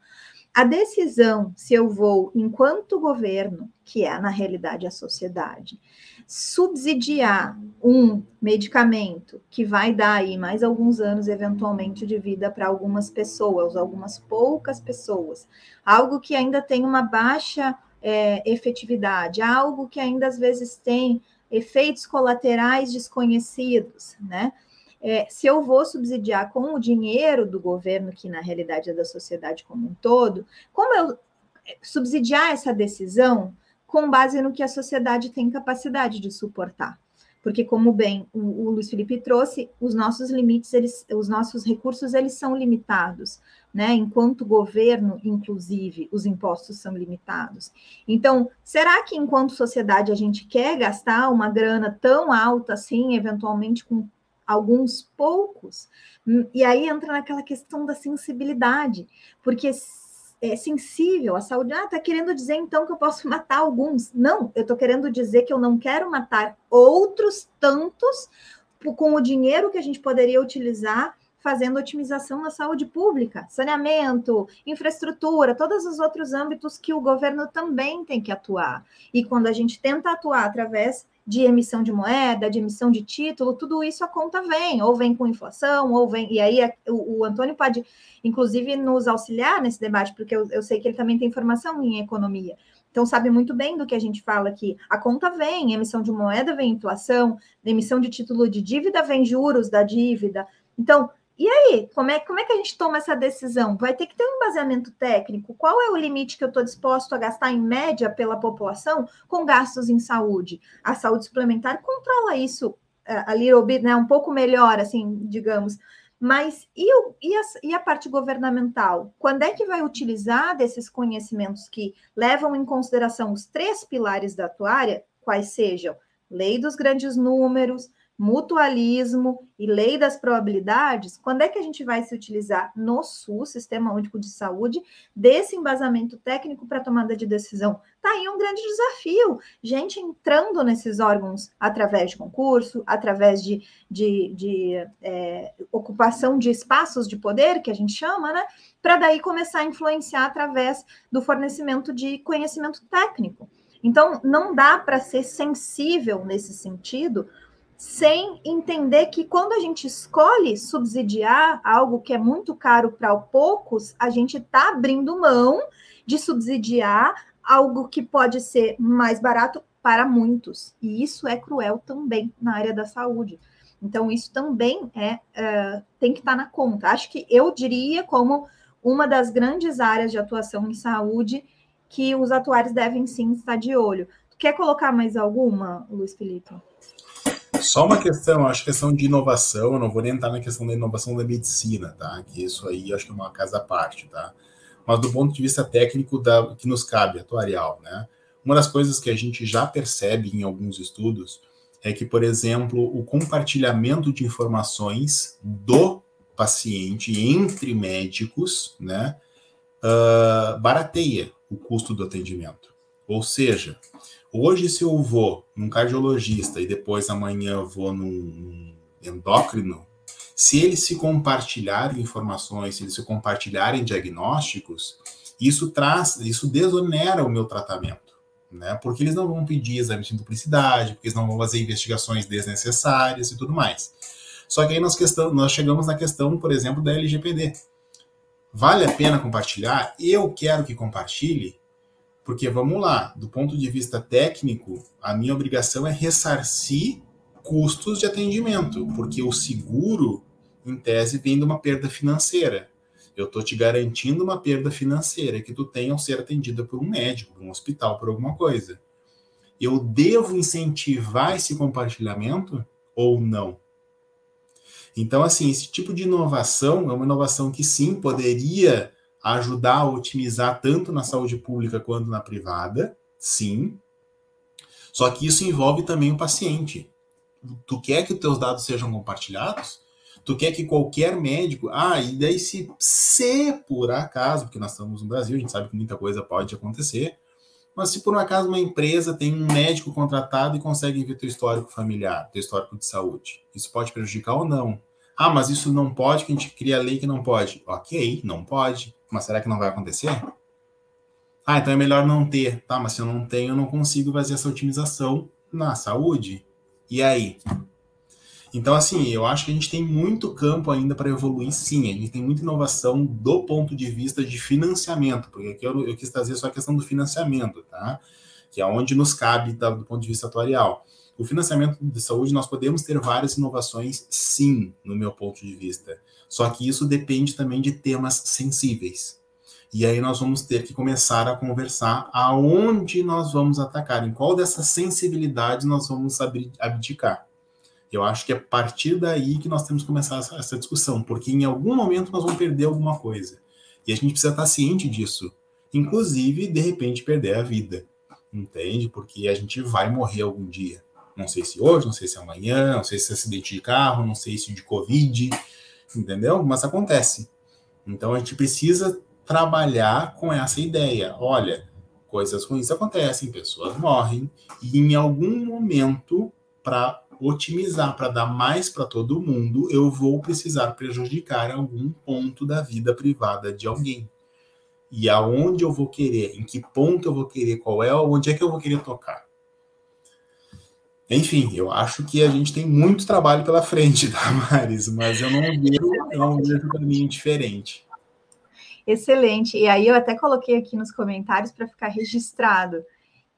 a decisão se eu vou, enquanto governo, que é na realidade a sociedade, subsidiar um medicamento que vai dar aí mais alguns anos, eventualmente, de vida para algumas pessoas, algumas poucas pessoas, algo que ainda tem uma baixa é, efetividade, algo que ainda às vezes tem efeitos colaterais desconhecidos, né? É, se eu vou subsidiar com o dinheiro do governo, que na realidade é da sociedade como um todo, como eu é, subsidiar essa decisão com base no que a sociedade tem capacidade de suportar? Porque, como bem o, o Luiz Felipe trouxe, os nossos limites, eles, os nossos recursos, eles são limitados, né? Enquanto governo, inclusive, os impostos são limitados. Então, será que enquanto sociedade a gente quer gastar uma grana tão alta assim, eventualmente com alguns poucos. E aí entra naquela questão da sensibilidade, porque é sensível à saúde. Ah, tá querendo dizer então que eu posso matar alguns? Não, eu tô querendo dizer que eu não quero matar outros tantos com o dinheiro que a gente poderia utilizar fazendo otimização na saúde pública, saneamento, infraestrutura, todos os outros âmbitos que o governo também tem que atuar. E quando a gente tenta atuar através de emissão de moeda, de emissão de título, tudo isso a conta vem, ou vem com inflação, ou vem. E aí o, o Antônio pode, inclusive, nos auxiliar nesse debate, porque eu, eu, sei que ele também tem formação em economia. Então, sabe muito bem do que a gente fala aqui. A conta vem, emissão de moeda vem inflação, emissão de título de dívida vem juros da dívida. Então, e aí, como é, como é que a gente toma essa decisão? Vai ter que ter um embasamento técnico. Qual é o limite que eu estou disposto a gastar em média pela população com gastos em saúde? A saúde suplementar controla isso uh, a little bit, né? Um pouco melhor, assim, digamos. Mas e, o, e, a, e a parte governamental? Quando é que vai utilizar desses conhecimentos que levam em consideração os três pilares da atuária, quais sejam lei dos grandes números, mutualismo e lei das probabilidades, quando é que a gente vai se utilizar no SUS, Sistema Único de Saúde, desse embasamento técnico para tomada de decisão? Está aí um grande desafio. Gente entrando nesses órgãos através de concurso, através de, de, de é, ocupação de espaços de poder, que a gente chama, né? Para daí começar a influenciar através do fornecimento de conhecimento técnico. Então, não dá para ser sensível nesse sentido sem entender que quando a gente escolhe subsidiar algo que é muito caro para poucos, a gente está abrindo mão de subsidiar algo que pode ser mais barato para muitos. E isso é cruel também na área da saúde. Então, isso também é, é tem que estar tá na conta. Acho que eu diria como uma das grandes áreas de atuação em saúde que os atuários devem sim estar de olho. Quer colocar mais alguma, Luiz Felipe? Só uma questão, acho questão de inovação, eu não vou nem entrar na questão da inovação da medicina, tá? Que isso aí acho que é uma casa à parte, tá? Mas do ponto de vista técnico da, que nos cabe, atuarial, né? Uma das coisas que a gente já percebe em alguns estudos é que, por exemplo, o compartilhamento de informações do paciente entre médicos, né, uh, barateia o custo do atendimento. Ou seja, Hoje, se eu vou num cardiologista e depois amanhã vou num endócrino, se eles se compartilharem informações, se eles se compartilharem diagnósticos, isso traz, isso desonera o meu tratamento, né? Porque eles não vão pedir exame de duplicidade, porque eles não vão fazer investigações desnecessárias e tudo mais. Só que aí nós, questão, nós chegamos na questão, por exemplo, da LGPD. Vale a pena compartilhar? Eu quero que compartilhe, porque vamos lá, do ponto de vista técnico, a minha obrigação é ressarcir custos de atendimento, porque o seguro, em tese, vem de uma perda financeira. Eu estou te garantindo uma perda financeira que tu tenha ao ser atendida por um médico, por um hospital, por alguma coisa. Eu devo incentivar esse compartilhamento ou não? Então, assim, esse tipo de inovação é uma inovação que sim poderia ajudar a otimizar tanto na saúde pública quanto na privada, sim. Só que isso envolve também o paciente. Tu quer que os teus dados sejam compartilhados? Tu quer que qualquer médico. Ah, e daí se, se por acaso, porque nós estamos no Brasil, a gente sabe que muita coisa pode acontecer, mas se por um acaso uma empresa tem um médico contratado e consegue ver teu histórico familiar, teu histórico de saúde, isso pode prejudicar ou não? Ah, mas isso não pode, que a gente cria lei que não pode. Ok, não pode. Mas será que não vai acontecer? Ah, então é melhor não ter. Tá, mas se eu não tenho, eu não consigo fazer essa otimização na saúde. E aí? Então, assim, eu acho que a gente tem muito campo ainda para evoluir, sim. A gente tem muita inovação do ponto de vista de financiamento, porque aqui eu, eu quis trazer só a questão do financiamento, tá? Que é onde nos cabe tá, do ponto de vista atuarial. O financiamento de saúde, nós podemos ter várias inovações, sim, no meu ponto de vista. Só que isso depende também de temas sensíveis. E aí nós vamos ter que começar a conversar aonde nós vamos atacar, em qual dessas sensibilidades nós vamos abdicar. Eu acho que é a partir daí que nós temos que começar essa discussão, porque em algum momento nós vamos perder alguma coisa. E a gente precisa estar ciente disso. Inclusive, de repente, perder a vida. Entende? Porque a gente vai morrer algum dia. Não sei se hoje, não sei se amanhã, não sei se é acidente de carro, não sei se de Covid, entendeu? Mas acontece. Então a gente precisa trabalhar com essa ideia. Olha, coisas ruins acontecem, pessoas morrem, e em algum momento, para otimizar, para dar mais para todo mundo, eu vou precisar prejudicar algum ponto da vida privada de alguém. E aonde eu vou querer, em que ponto eu vou querer, qual é, onde é que eu vou querer tocar. Enfim, eu acho que a gente tem muito trabalho pela frente, Damares, mas eu não vejo, não vejo caminho diferente. Excelente. E aí eu até coloquei aqui nos comentários para ficar registrado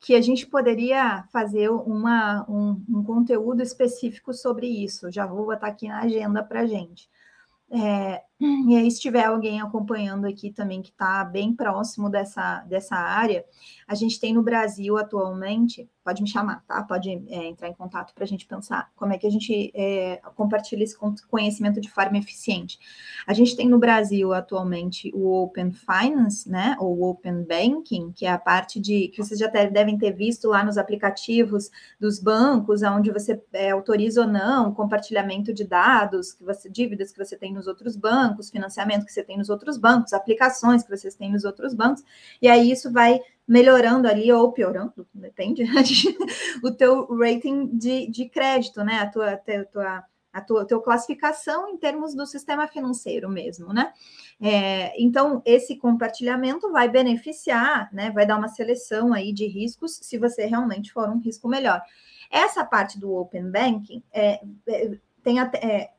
que a gente poderia fazer uma, um, um, conteúdo específico sobre isso. Já vou botar aqui na agenda para a gente. É, e aí, se tiver alguém acompanhando aqui também que está bem próximo dessa, dessa área, a gente tem no Brasil atualmente, pode me chamar, tá? Pode é, entrar em contato para a gente pensar como é que a gente é, compartilha esse conhecimento de forma eficiente. A gente tem no Brasil atualmente o Open Finance, né? Ou Open Banking, que é a parte de que vocês já devem ter visto lá nos aplicativos dos bancos, onde você é, autoriza ou não o compartilhamento de dados, que você, dívidas que você tem nos outros bancos, financiamento que você tem nos outros bancos, aplicações que vocês têm nos outros bancos, e aí isso vai melhorando ali ou piorando, depende, o teu rating de, de crédito, né? A tua, a tua, a tua, a tua classificação em termos do sistema financeiro mesmo, né? É, então, esse compartilhamento vai beneficiar, né? Vai dar uma seleção aí de riscos se você realmente for um risco melhor. Essa parte do Open Banking é, é tem até. É,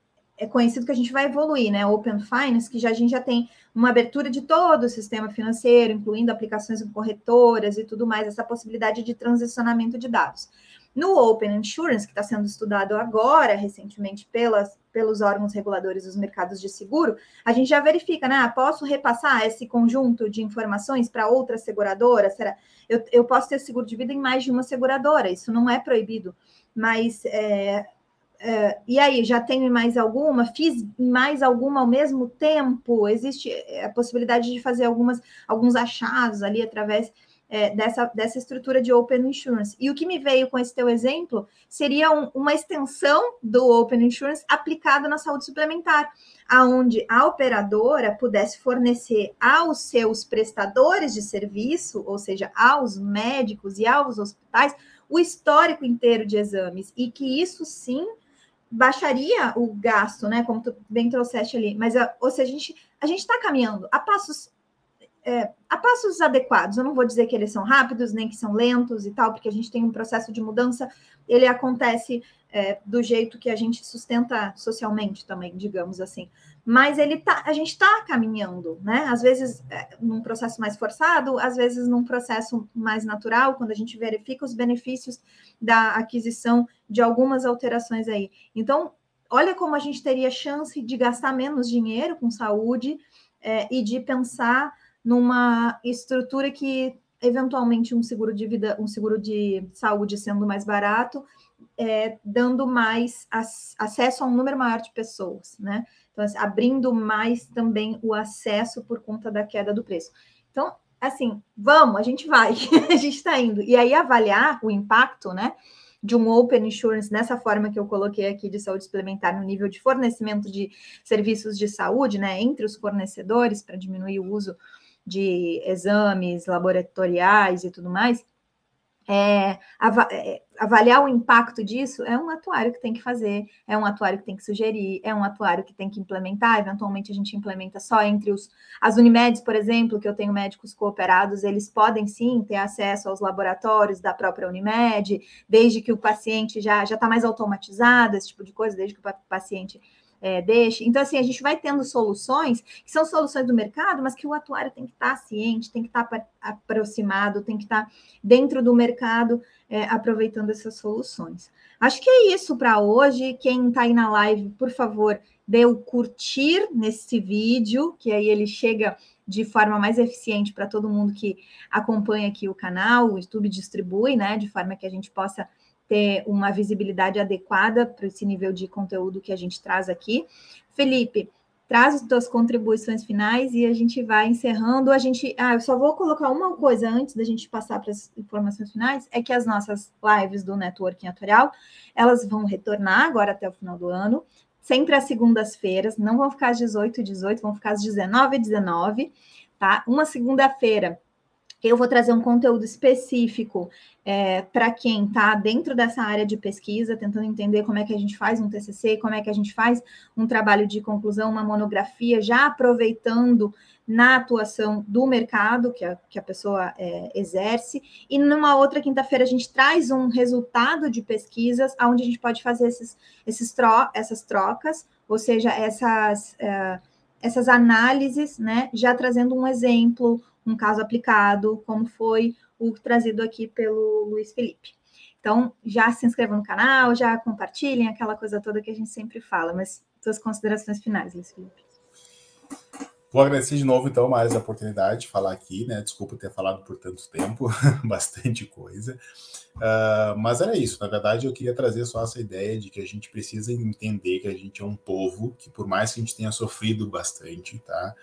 é conhecido que a gente vai evoluir, né? Open Finance, que já, a gente já tem uma abertura de todo o sistema financeiro, incluindo aplicações corretoras e tudo mais, essa possibilidade de transicionamento de dados. No Open Insurance, que está sendo estudado agora, recentemente, pelas, pelos órgãos reguladores dos mercados de seguro, a gente já verifica, né? Ah, posso repassar esse conjunto de informações para outra seguradora? Será? Eu, eu posso ter seguro de vida em mais de uma seguradora, isso não é proibido, mas é, Uh, e aí, já tenho mais alguma? Fiz mais alguma ao mesmo tempo? Existe a possibilidade de fazer algumas, alguns achados ali através é, dessa, dessa estrutura de Open Insurance. E o que me veio com esse teu exemplo seria um, uma extensão do Open Insurance aplicada na saúde suplementar, aonde a operadora pudesse fornecer aos seus prestadores de serviço, ou seja, aos médicos e aos hospitais, o histórico inteiro de exames, e que isso sim baixaria o gasto, né? Como tu bem trouxeste ali. Mas, ou seja, a gente a gente está caminhando a passos é, a passos adequados. Eu não vou dizer que eles são rápidos nem que são lentos e tal, porque a gente tem um processo de mudança. Ele acontece é, do jeito que a gente sustenta socialmente também, digamos assim mas ele tá, a gente está caminhando, né? Às vezes é, num processo mais forçado, às vezes num processo mais natural, quando a gente verifica os benefícios da aquisição de algumas alterações aí. Então, olha como a gente teria chance de gastar menos dinheiro com saúde é, e de pensar numa estrutura que eventualmente um seguro de vida, um seguro de saúde sendo mais barato, é, dando mais acesso a um número maior de pessoas, né? Então, assim, abrindo mais também o acesso por conta da queda do preço. Então, assim, vamos, a gente vai, a gente está indo. E aí, avaliar o impacto, né? De um Open Insurance, nessa forma que eu coloquei aqui de saúde suplementar, no nível de fornecimento de serviços de saúde, né, entre os fornecedores, para diminuir o uso de exames laboratoriais e tudo mais, é, é, avaliar o impacto disso é um atuário que tem que fazer, é um atuário que tem que sugerir, é um atuário que tem que implementar. Eventualmente, a gente implementa só entre os as Unimedes, por exemplo, que eu tenho médicos cooperados, eles podem sim ter acesso aos laboratórios da própria Unimed, desde que o paciente já está mais automatizado, esse tipo de coisa, desde que o paciente é. Então, assim, a gente vai tendo soluções que são soluções do mercado, mas que o atuário tem que estar ciente, tem que estar aproximado, tem que estar dentro do mercado, é, aproveitando essas soluções. Acho que é isso para hoje. Quem está aí na live, por favor, dê o curtir nesse vídeo, que aí ele chega de forma mais eficiente para todo mundo que acompanha aqui o canal, o YouTube distribui, né, de forma que a gente possa ter uma visibilidade adequada para esse nível de conteúdo que a gente traz aqui. Felipe, traz as tuas contribuições finais e a gente vai encerrando. A gente, ah, eu só vou colocar uma coisa antes da gente passar para as informações finais, é que as nossas lives do Networking Atuarial, elas vão retornar agora até o final do ano, sempre às segundas-feiras, não vão ficar às 18 e 18, vão ficar às 19 e 19, tá? Uma segunda-feira eu vou trazer um conteúdo específico é, para quem está dentro dessa área de pesquisa, tentando entender como é que a gente faz um TCC, como é que a gente faz um trabalho de conclusão, uma monografia, já aproveitando na atuação do mercado que a, que a pessoa é, exerce. E numa outra quinta-feira a gente traz um resultado de pesquisas, onde a gente pode fazer esses, esses tro essas trocas, ou seja, essas. É, essas análises, né, já trazendo um exemplo, um caso aplicado, como foi o trazido aqui pelo Luiz Felipe. Então, já se inscrevam no canal, já compartilhem aquela coisa toda que a gente sempre fala, mas suas considerações finais, Luiz Felipe. Vou agradecer de novo, então, mais a oportunidade de falar aqui, né? Desculpa ter falado por tanto tempo, bastante coisa. Uh, mas era isso, na verdade, eu queria trazer só essa ideia de que a gente precisa entender que a gente é um povo que, por mais que a gente tenha sofrido bastante, tá?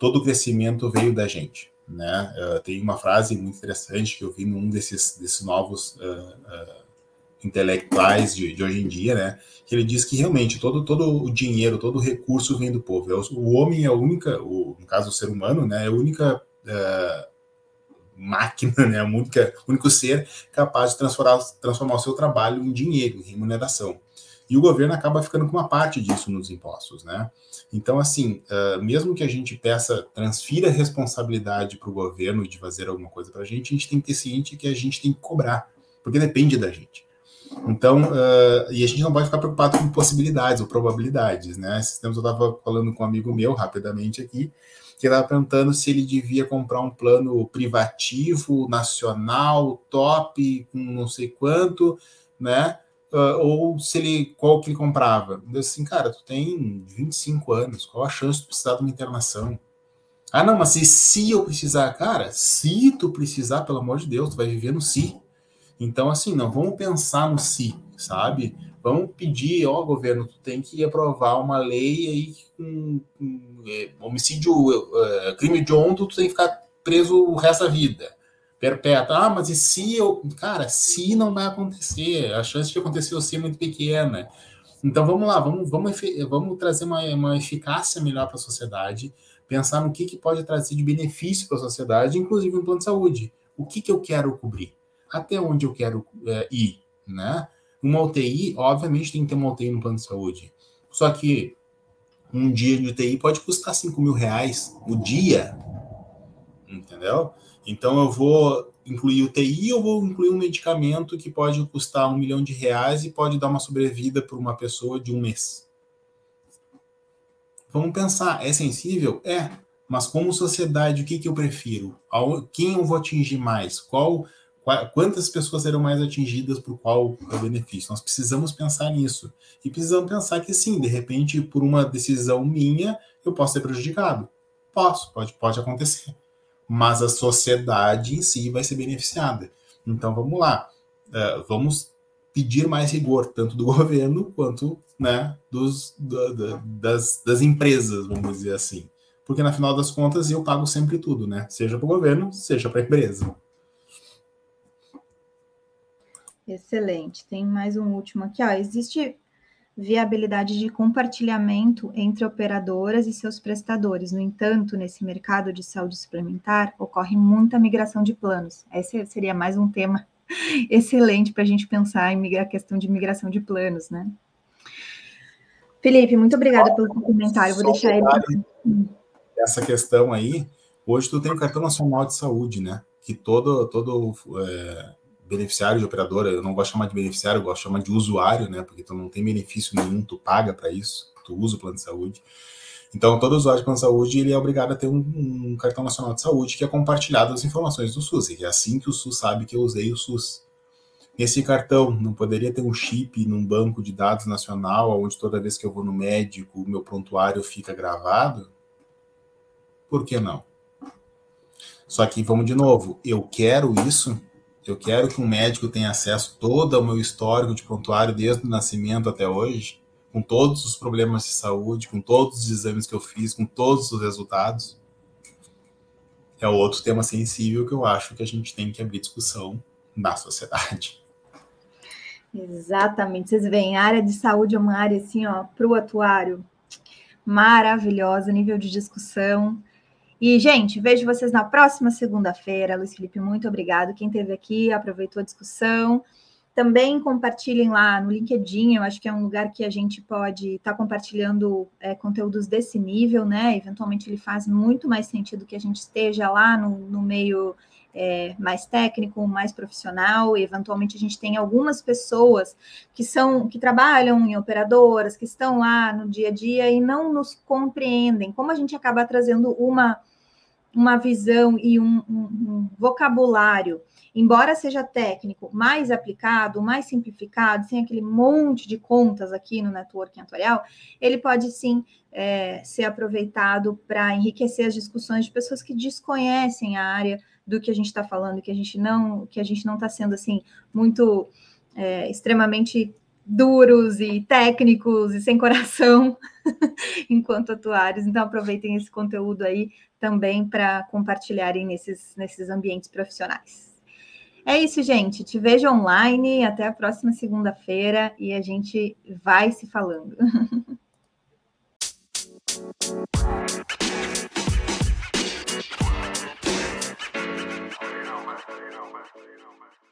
Todo o crescimento veio da gente, né? Uh, tem uma frase muito interessante que eu vi num desses, desses novos uh, intelectuais de, de, hoje em dia, né? Que ele diz que realmente todo, todo o dinheiro, todo o recurso vem do povo. É o, homem é a única, o, no caso o ser humano, né? É a única uh, máquina, né? O único ser capaz de transformar, transformar o seu trabalho em dinheiro, em remuneração. E o governo acaba ficando com uma parte disso nos impostos, né? Então, assim, uh, mesmo que a gente peça, transfira responsabilidade para o governo de fazer alguma coisa para a gente, a gente tem que ter ciente que a gente tem que cobrar, porque depende da gente. Então, uh, e a gente não pode ficar preocupado com possibilidades ou probabilidades, né? Esses tempos eu estava falando com um amigo meu, rapidamente aqui, que estava perguntando se ele devia comprar um plano privativo, nacional, top, com não sei quanto, né? Uh, ou se ele, qual que ele comprava. Eu disse assim, cara, tu tem 25 anos, qual a chance de precisar de uma internação? Ah, não, mas se, se eu precisar, cara, se tu precisar, pelo amor de Deus, tu vai viver no si. Então, assim, não vamos pensar no si, sabe? Vamos pedir, ó, governo, tu tem que aprovar uma lei aí com, é, homicídio, é, crime de onda, tu tem que ficar preso o resto da vida. Perpétua. Ah, mas e se eu. Cara, se não vai acontecer, a chance de acontecer o si é muito pequena. Então vamos lá, vamos, vamos, vamos trazer uma, uma eficácia melhor para a sociedade, pensar no que, que pode trazer de benefício para a sociedade, inclusive no plano de saúde. O que, que eu quero cobrir? até onde eu quero é, ir, né? Uma UTI, obviamente, tem que ter uma UTI no plano de saúde. Só que um dia de UTI pode custar 5 mil reais o dia, entendeu? Então eu vou incluir UTI ou vou incluir um medicamento que pode custar um milhão de reais e pode dar uma sobrevida para uma pessoa de um mês. Vamos pensar, é sensível? É. Mas como sociedade, o que, que eu prefiro? Quem eu vou atingir mais? Qual quantas pessoas serão mais atingidas por qual benefício. Nós precisamos pensar nisso. E precisamos pensar que sim, de repente, por uma decisão minha, eu posso ser prejudicado. Posso, pode, pode acontecer. Mas a sociedade em si vai ser beneficiada. Então vamos lá. Uh, vamos pedir mais rigor, tanto do governo quanto né, dos, da, da, das, das empresas, vamos dizer assim. Porque, na final das contas, eu pago sempre tudo, né? Seja para o governo, seja para a empresa. Excelente. Tem mais um último aqui. Ó. Existe viabilidade de compartilhamento entre operadoras e seus prestadores. No entanto, nesse mercado de saúde suplementar, ocorre muita migração de planos. Esse seria mais um tema excelente para a gente pensar em a questão de migração de planos, né? Felipe, muito obrigada pelo comentário. Vou deixar ele. Essa questão aí, hoje tu tem o cartão nacional de saúde, né? Que todo, todo é beneficiário de operadora, eu não gosto de chamar de beneficiário, eu gosto de chamar de usuário, né? Porque tu não tem benefício nenhum, tu paga para isso, tu usa o plano de saúde. Então, todo usuário de plano de saúde ele é obrigado a ter um, um, cartão nacional de saúde que é compartilhado as informações do SUS. E é assim que o SUS sabe que eu usei o SUS. Esse cartão não poderia ter um chip num banco de dados nacional, onde toda vez que eu vou no médico, o meu prontuário fica gravado? Por que não? Só que, vamos de novo, eu quero isso eu quero que um médico tenha acesso todo ao meu histórico de prontuário desde o nascimento até hoje, com todos os problemas de saúde, com todos os exames que eu fiz, com todos os resultados. É outro tema sensível que eu acho que a gente tem que abrir discussão na sociedade. Exatamente. Vocês veem, a área de saúde é uma área assim, ó, para o atuário maravilhosa, nível de discussão. E, gente, vejo vocês na próxima segunda-feira. Luiz Felipe, muito obrigado. Quem esteve aqui, aproveitou a discussão. Também compartilhem lá no LinkedIn, eu acho que é um lugar que a gente pode estar tá compartilhando é, conteúdos desse nível, né? Eventualmente ele faz muito mais sentido que a gente esteja lá no, no meio é, mais técnico, mais profissional, e eventualmente a gente tem algumas pessoas que são que trabalham em operadoras, que estão lá no dia a dia e não nos compreendem. Como a gente acaba trazendo uma uma visão e um, um, um vocabulário, embora seja técnico, mais aplicado, mais simplificado, sem aquele monte de contas aqui no networking atuarial, ele pode sim é, ser aproveitado para enriquecer as discussões de pessoas que desconhecem a área do que a gente está falando, que a gente não que a gente não está sendo assim muito é, extremamente duros e técnicos e sem coração enquanto atuários. Então aproveitem esse conteúdo aí também para compartilharem nesses, nesses ambientes profissionais. É isso, gente. Te vejo online. Até a próxima segunda-feira e a gente vai se falando. you know, man.